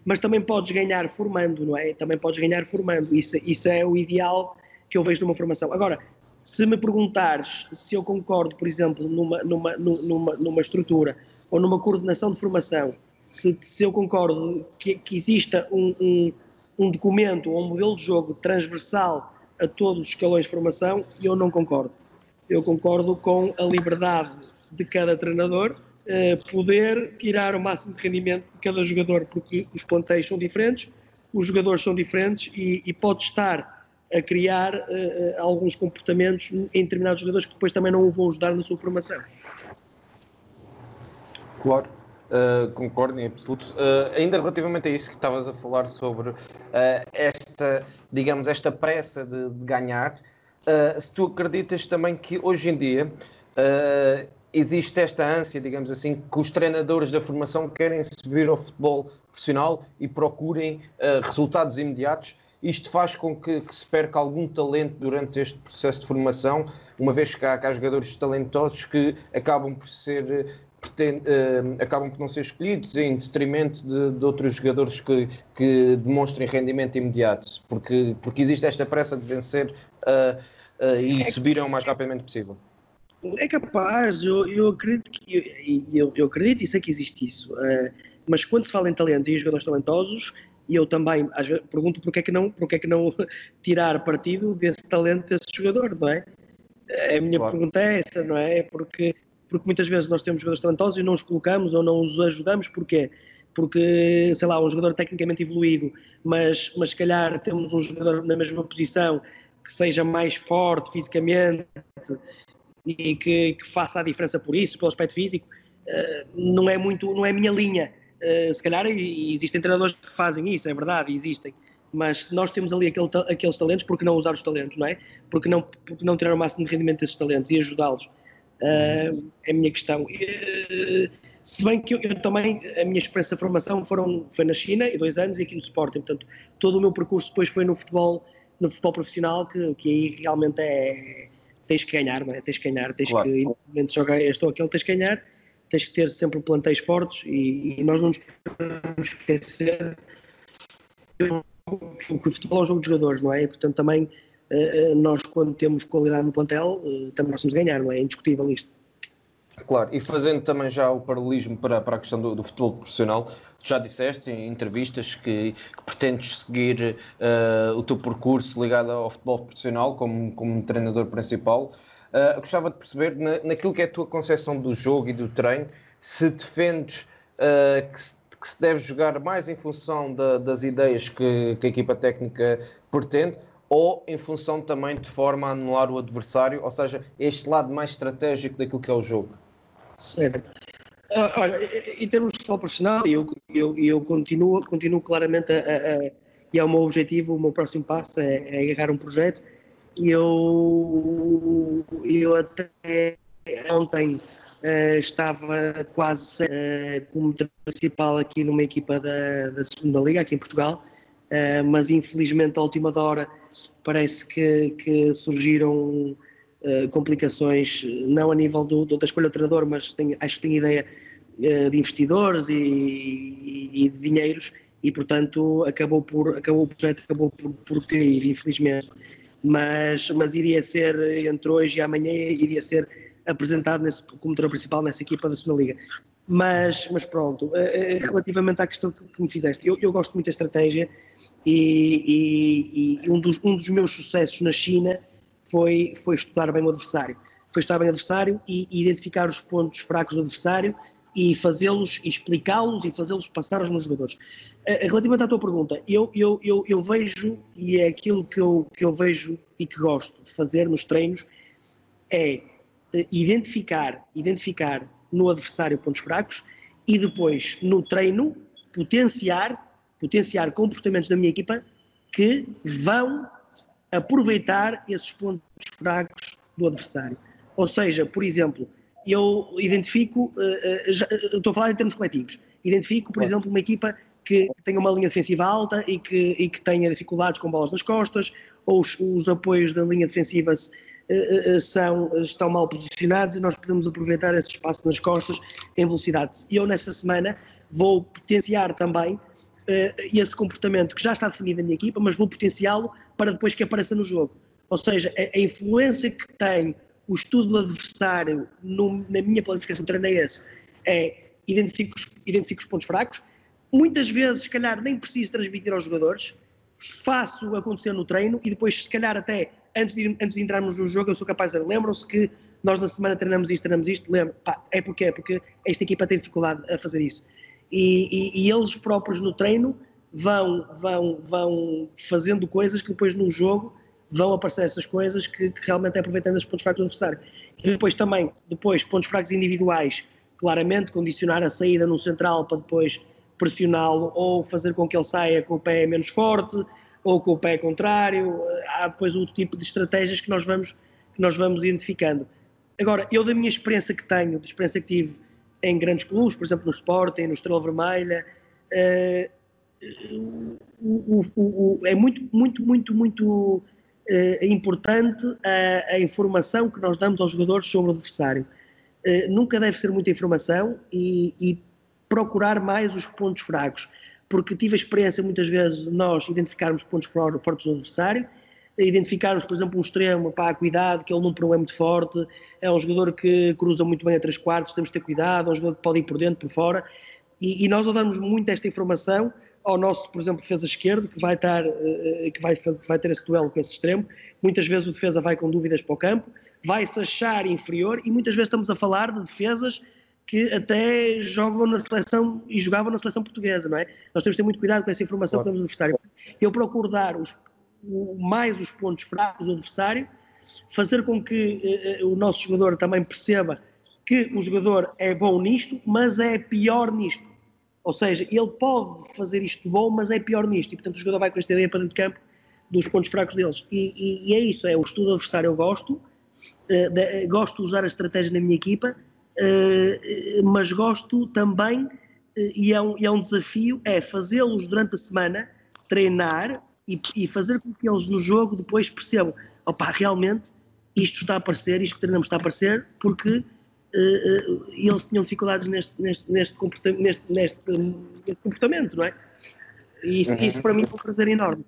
Mas também podes ganhar formando, não é? Também podes ganhar formando. Isso, isso é o ideal que eu vejo numa formação. Agora, se me perguntares se eu concordo, por exemplo, numa, numa, numa, numa estrutura ou numa coordenação de formação, se, se eu concordo que, que exista um, um, um, documento ou um modelo de jogo transversal a todos os escalões de formação, eu não concordo. Eu concordo com a liberdade de cada treinador eh, poder tirar o máximo de rendimento de cada jogador, porque os plantéis são diferentes, os jogadores são diferentes e, e pode estar a criar uh, alguns comportamentos em determinados jogadores que depois também não o vão ajudar na sua formação. Claro, uh, concordo em absoluto. Uh, ainda relativamente a isso que estavas a falar sobre esta, digamos, esta pressa de, de ganhar, se tu acreditas também que hoje em dia existe esta ânsia, digamos assim, que os treinadores da formação querem subir ao futebol profissional e procurem resultados imediatos isto faz com que, que, se perca algum talento durante este processo de formação, uma vez que há, que há jogadores talentosos que acabam por ser pretende, uh, acabam por não ser escolhidos em detrimento de, de outros jogadores que, que, demonstrem rendimento imediato, porque, porque existe esta pressa de vencer uh, uh, e é subirem o mais rapidamente possível. É capaz, eu, eu acredito que eu, eu, eu, acredito e sei que existe isso, mas quando se fala em talento e em jogadores talentosos, e eu também às vezes, pergunto porque é, que não, porque é que não tirar partido desse talento desse jogador, não é? A minha claro. pergunta é essa, não é? Porque, porque muitas vezes nós temos jogadores talentosos e não os colocamos ou não os ajudamos, porquê? Porque, sei lá, um jogador tecnicamente evoluído, mas, mas se calhar temos um jogador na mesma posição que seja mais forte fisicamente e que, que faça a diferença por isso, pelo aspecto físico, eh, não é muito, não é a minha linha. Uh, se calhar e existem treinadores que fazem isso, é verdade, existem. Mas nós temos ali aquele, aqueles talentos, porque não usar os talentos, não é? Porque não, porque não tirar o máximo de rendimento desses talentos e ajudá-los? Uh, é a minha questão. Uh, se bem que eu, eu, também, a minha experiência de formação foram, foi na China, e dois anos, e aqui no Sporting. Portanto, todo o meu percurso depois foi no futebol, no futebol profissional, que, que aí realmente é. Tens que ganhar, não é? Tens que ganhar, tens claro. que, independentemente de jogar, estou aquele, tens que ganhar tens que ter sempre plantéis fortes e, e nós não nos podemos esquecer que o futebol é um jogo de jogadores, não é? E, portanto, também nós, quando temos qualidade no plantel, uh, também nós temos de ganhar, não é? É indiscutível isto. Claro, e fazendo também já o paralelismo para, para a questão do, do futebol profissional, tu já disseste em entrevistas que, que pretendes seguir uh, o teu percurso ligado ao futebol profissional como, como treinador principal. Uh, gostava de perceber, na, naquilo que é a tua concepção do jogo e do treino, se defendes uh, que, se, que, se, deve jogar mais em função da, das ideias que, que, a equipa técnica pretende ou em função também de forma a anular o adversário, ou seja, este lado mais estratégico daquilo que é o jogo. Certo. Uh, olha, em termos de futebol profissional, eu, eu, eu continuo, continuo claramente a, a, a, e é o meu objetivo, o meu próximo passo é, é agarrar um projeto eu, eu até ontem uh, estava quase uh, como principal aqui numa equipa da, da segunda liga aqui em Portugal, uh, mas infelizmente à última hora parece que, que surgiram complicações, não a nível do, do, da escolha do treinador, mas tenho, acho que tenho ideia de investidores e, e, e, de dinheiros e portanto acabou por acabou o projeto acabou por, por cair infelizmente mas, mas iria ser, entre hoje e amanhã, iria ser apresentado nesse, como treinador principal nessa equipa da segunda Liga. Mas, mas pronto, eh, relativamente à questão que, que me fizeste, eu, eu, gosto muito da estratégia e, e, e, um, dos, um dos meus sucessos na China foi, foi estudar bem o adversário. Foi estudar bem o adversário e identificar os pontos fracos do adversário e fazê-los, explicá-los e fazê-los passar aos meus jogadores. Eh, relativamente à tua pergunta, eu, eu, eu, eu, vejo, e é aquilo que eu, que eu vejo e que gosto de fazer nos treinos, é identificar, identificar no adversário pontos fracos e depois no treino potenciar, potenciar comportamentos da minha equipa que vão aproveitar esses pontos fracos do adversário. Ou seja, por exemplo, eu identifico, uh, uh, já, estou a falar em termos coletivos, identifico, por exemplo, uma equipa que tenha uma linha defensiva alta e que, e que tenha dificuldades com bolas nas costas, ou os, os apoios da linha defensiva são, estão mal posicionados e nós podemos aproveitar esse espaço nas costas em velocidade. E eu, nessa semana, vou potenciar também esse comportamento que já está definido na minha equipa, mas vou potenciá-lo para depois que apareça no jogo. Ou seja, a, a influência que tem o estudo do adversário no, na minha planificação de treino é esse, é identifico, identifico os pontos fracos, muitas vezes, se calhar, nem preciso transmitir aos jogadores, faço acontecer no treino e depois, se calhar, até antes de, antes de entrarmos no jogo, eu sou capaz de dizer, lembram-se que nós na semana treinamos isto, treinamos isto, lembro, pá, é porque é, porque esta equipa tem dificuldade a fazer isso. E, e, e, eles próprios no treino vão, vão, vão fazendo coisas que depois num jogo vão aparecer essas coisas que, que realmente é aproveitando os pontos fracos do adversário. E depois também, depois, pontos fracos individuais, claramente, condicionar a saída no central para depois pressioná-lo ou fazer com que ele saia com o pé menos forte ou com o pé contrário. Há depois outro tipo de estratégias que nós vamos, que nós vamos identificando. Agora, eu da minha experiência que tenho, da experiência que tive em grandes clubes, por exemplo no Sporting, no Estrela Vermelha, uh, o, o, o, é muito, muito, muito, muito é importante a, a, informação que nós damos aos jogadores sobre o adversário. Eh, nunca deve ser muita informação e, e, procurar mais os pontos fracos, porque tive a experiência muitas vezes de nós identificarmos pontos fortes do adversário, identificarmos, por exemplo, um extremo, pá, cuidado, que ele não é muito forte, é um jogador que cruza muito bem a três quartos, temos que ter cuidado, é um jogador que pode ir por dentro, por fora, e, e nós ao darmos muito esta informação, ao nosso, por exemplo, defesa esquerdo, que vai, estar, eh, que vai, fazer, vai ter esse duelo com esse extremo. Muitas vezes o defesa vai com dúvidas para o campo, vai-se achar inferior e muitas vezes estamos a falar de defesas que até jogam na seleção e jogavam na seleção portuguesa, não é? Nós temos que ter muito cuidado com essa informação claro. que adversário. Eu procuro dar os, mais os pontos fracos do adversário, fazer com que uh, o nosso jogador também perceba que o jogador é bom nisto, mas é pior nisto. Ou seja, ele pode fazer isto bom, mas é pior nisto. E portanto o jogador vai com esta ideia para dentro de campo dos pontos fracos deles. E, e, e é isso, é o estudo adversário eu gosto, uh, de, gosto de usar a estratégia na minha equipa, mas gosto também, e, é um, é um desafio, é fazê-los durante a semana, treinar e, e, fazer com que eles no jogo depois percebam, opá, realmente isto está a aparecer, isto que treinamos está a aparecer, porque uh, eles tinham dificuldades neste, neste, neste, comportamento, neste, neste, neste comportamento, não é? E isso, uhum. isso para mim é um prazer enorme.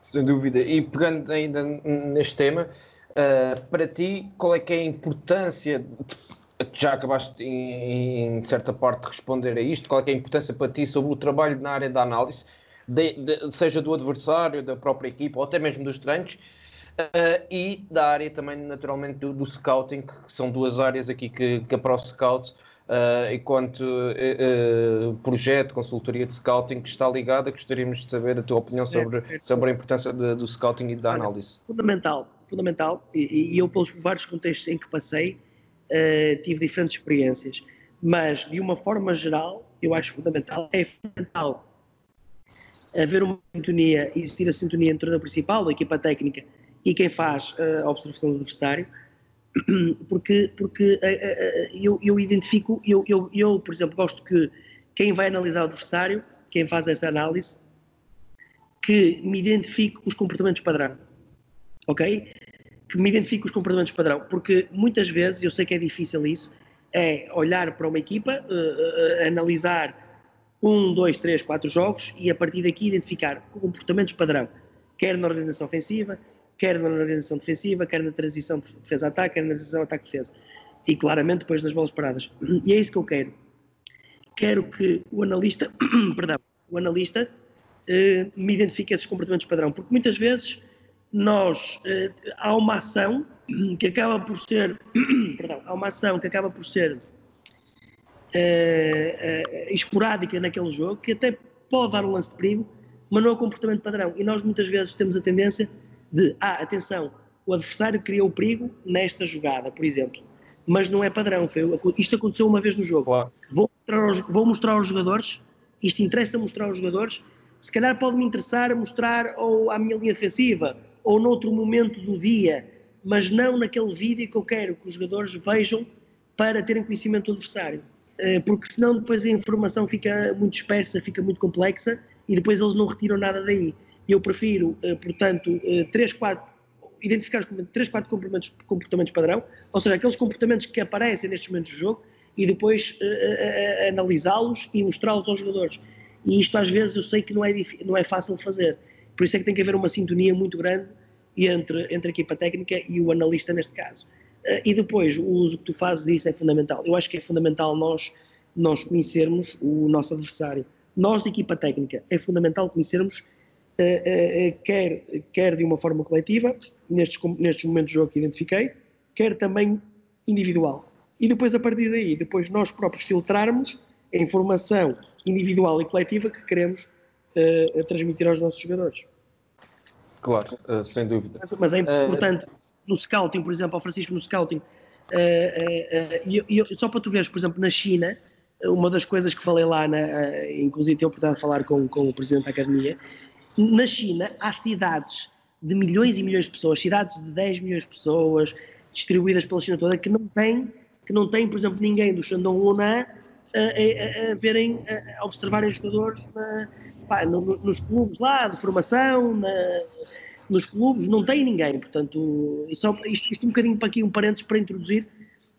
Sem dúvida. E pegando ainda neste tema, uh, para ti, qual é que é a importância, já acabaste em, em, certa parte de responder a isto, qual é, é a importância para ti sobre o trabalho na área da análise, de, de, seja do adversário, da própria equipa ou até mesmo dos treinos, Uh, e da área também, naturalmente, do, do, scouting, que são duas áreas aqui que, que a Pro Scout, uh, enquanto uh, projeto, consultoria de scouting, que está ligada, gostaríamos de saber a tua opinião sobre, sobre a importância de, do scouting e da análise. Fundamental, fundamental, e, e, eu, pelos vários contextos em que passei, tive diferentes experiências, mas de uma forma geral, eu acho fundamental, é fundamental haver uma sintonia, existir a sintonia entre a principal, a equipa técnica e quem faz a observação do adversário, porque, porque eh, eh, eh, eu, eu identifico, eu, eu, eu, por exemplo, gosto que quem vai analisar o adversário, quem faz essa análise, que me identifique os comportamentos padrão, ok? Que me identifique os comportamentos padrão, porque muitas vezes, eu sei que é difícil isso, é olhar para uma equipa, analisar um, dois, três, quatro jogos e a partir daqui identificar comportamentos padrão, quer na organização ofensiva, quer na organização defensiva, quer na transição de defesa-ataque, quer na transição ataque-defesa. E claramente depois nas bolas paradas. E é isso que eu quero. Quero que o analista, perdão, o analista eh, me identifique esses comportamentos padrão, porque muitas vezes nós eh, há uma ação que acaba por ser, perdão, há uma ação que acaba por ser eh, eh, esporádica naquele jogo, que até pode dar um lance de perigo, mas não é o comportamento padrão. E nós muitas vezes temos a tendência de, ah, atenção, o adversário criou o perigo nesta jogada, por exemplo, mas não é padrão. Foi, isto aconteceu uma vez no jogo. Claro. Vou, mostrar aos, vou mostrar aos jogadores, isto interessa mostrar aos jogadores, se calhar pode-me interessar mostrar ou à minha linha defensiva, ou noutro momento do dia, mas não naquele vídeo que eu quero que os jogadores vejam para terem conhecimento do adversário. Eh, porque senão depois a informação fica muito dispersa, fica muito complexa e depois eles não retiram nada daí. Eu prefiro, eh, portanto, 3, eh, 4, identificar 3, 4 comportamentos, comportamentos padrão, ou seja, aqueles comportamentos que aparecem nestes momentos do jogo e depois analisá-los e mostrá-los aos jogadores. E isto às vezes eu sei que não é, não é fácil fazer. Por isso é que tem que haver uma sintonia muito grande entre, entre a equipa técnica e o analista neste caso. Uh, e depois, o uso que tu fazes disso é fundamental. Eu acho que é fundamental nós, nós conhecermos o nosso adversário. Nós, da equipa técnica, é fundamental conhecermos, uh, uh, quer, quer de uma forma coletiva, nestes, nestes momentos de jogo que identifiquei, quer também individual. E depois, a partir daí, depois nós próprios filtrarmos a informação individual e coletiva que queremos transmitir aos nossos jogadores. Claro, sem dúvida. Mas, mas é importante, uh, no scouting, por exemplo, ao Francisco no scouting, uh, e eu, só para tu veres, por exemplo, na China, uma das coisas que falei lá, na, inclusive tenho a oportunidade de falar com, com o presidente da academia, na China há cidades de milhões e milhões de pessoas, cidades de 10 milhões de pessoas, distribuídas pela China toda, que não têm, que não têm, por exemplo, ninguém do Shandong Lunan a, a, a, verem, a observarem os jogadores na, pá, no, nos clubes lá de formação, na, nos clubes, não tem ninguém. Portanto, só, isto, isto um bocadinho para aqui, um parênteses para introduzir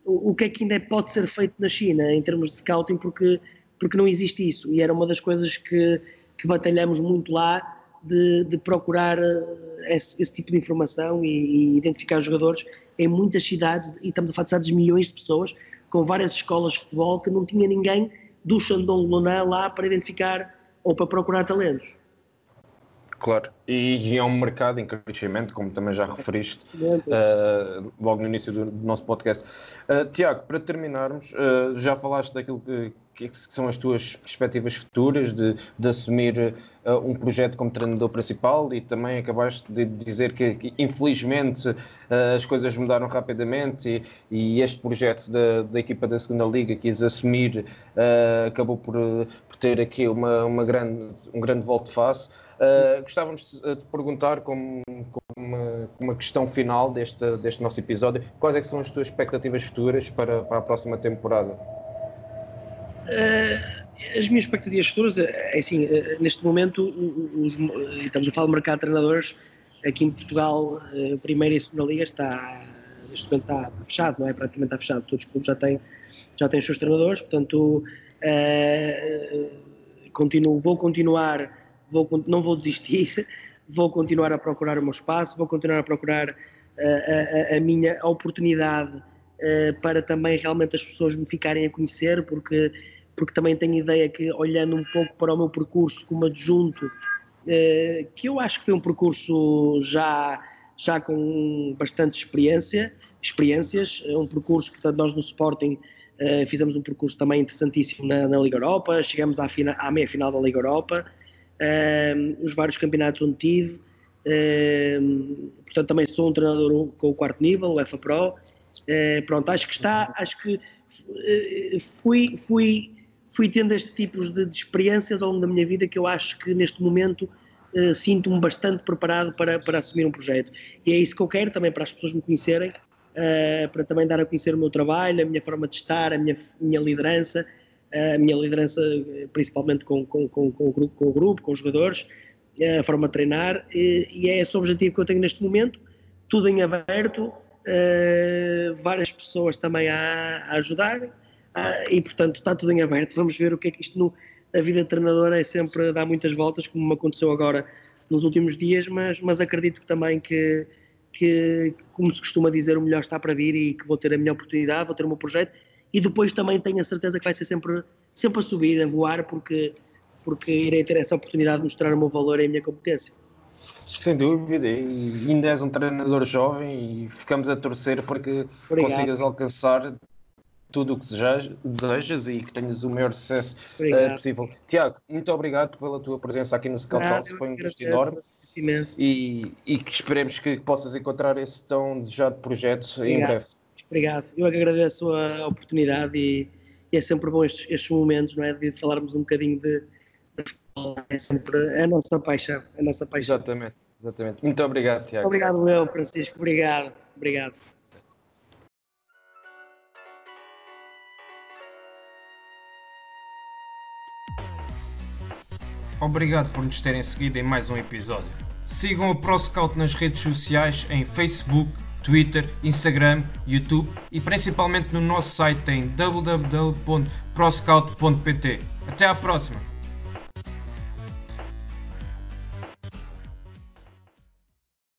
o, o que é que ainda pode ser feito na China em termos de scouting, porque, porque não existe isso. E era uma das coisas que, que batalhamos muito lá. De, de procurar eh, esse, esse, tipo de informação e, e, identificar os jogadores em muitas cidades, e estamos a falar de milhões de pessoas, com várias escolas de futebol que não tinha ninguém do Shandong Lunan lá para identificar ou para procurar talentos. Claro, e, é um mercado em crescimento, como também já referiste uh, logo no início do, do nosso podcast. Uh, Tiago, para terminarmos, uh, já falaste daquilo que, que, são as tuas perspectivas futuras de, de assumir um projeto como treinador principal e também acabaste de dizer que, que infelizmente as coisas mudaram rapidamente e, e este projeto da, da, equipa da segunda liga quis assumir acabou por, por, ter aqui uma, uma grande, um grande volto de face. Uh, gostávamos de, de perguntar, como, como uma, uma, questão final deste, deste nosso episódio, quais é são as tuas expectativas futuras para, para a próxima temporada? Uh, as minhas expectativas futuras, é assim, uh, neste momento, os, estamos a falar do mercado de treinadores, aqui em Portugal, a primeira e segunda liga está, neste momento está fechado, não é? Praticamente está fechado, todos os clubes já têm, já têm os seus treinadores, portanto, continuo, vou continuar vou, não vou desistir, vou continuar a procurar o meu espaço, vou continuar a procurar eh, a, a minha oportunidade uh, para também realmente as pessoas me ficarem a conhecer, porque, porque também tenho ideia que, olhando um pouco para o meu percurso como adjunto, uh, que eu acho que foi um percurso já, já com bastante experiência, experiências, um percurso, portanto, nós no Sporting uh, fizemos um percurso também interessantíssimo na, na Liga Europa, chegamos à, à meia-final da Liga Europa, os vários campeonatos onde tive. portanto, também sou um treinador com o quarto nível, o EFA Pro. Pronto, acho que está, acho que fui, fui, fui tendo este tipo de, de, experiências ao longo da minha vida que eu acho que neste momento uh, sinto-me bastante preparado para, para assumir um projeto. E é isso que eu quero também para as pessoas me conhecerem, para também dar a conhecer o meu trabalho, a minha forma de estar, a minha, minha liderança a minha liderança, principalmente com, com, com, com, o, grupo, com o grupo, com os jogadores, a forma de treinar, e, e é esse o objetivo que eu tenho neste momento, tudo em aberto, uh, várias pessoas também a, a ajudar, uh, e portanto está tudo em aberto, vamos ver o que é que isto no, a vida de treinador é sempre dar muitas voltas, como me aconteceu agora nos últimos dias, mas, mas acredito que também que, que, como se costuma dizer, o melhor está para vir e que vou ter a minha oportunidade, vou ter o meu projeto e depois também tenho a certeza que vai ser sempre, sempre a subir, a voar, porque, porque irei ter essa oportunidade de mostrar o meu valor e a minha competência. Sem dúvida, e ainda és um treinador jovem e ficamos a torcer para que Obrigado. consigas alcançar tudo o que desejas, e que tenhas o maior sucesso uh, possível. Tiago, muito obrigado pela tua presença aqui no Scout foi um gosto enorme. E, e que esperemos que possas encontrar esse tão desejado projeto obrigado. em breve. Obrigado, eu agradeço a oportunidade e, e é sempre bom estes, estes, momentos, não é? De falarmos um bocadinho de, de futebol, é sempre a nossa paixão, a nossa paixão. Exatamente, exatamente. Muito obrigado, Tiago. Obrigado, eu, Francisco, obrigado, obrigado. Obrigado por nos terem seguido em mais um episódio. Sigam o ProScout nas redes sociais em Facebook, Twitter, Instagram, YouTube e principalmente no nosso site em www.proscout.pt. Até à próxima!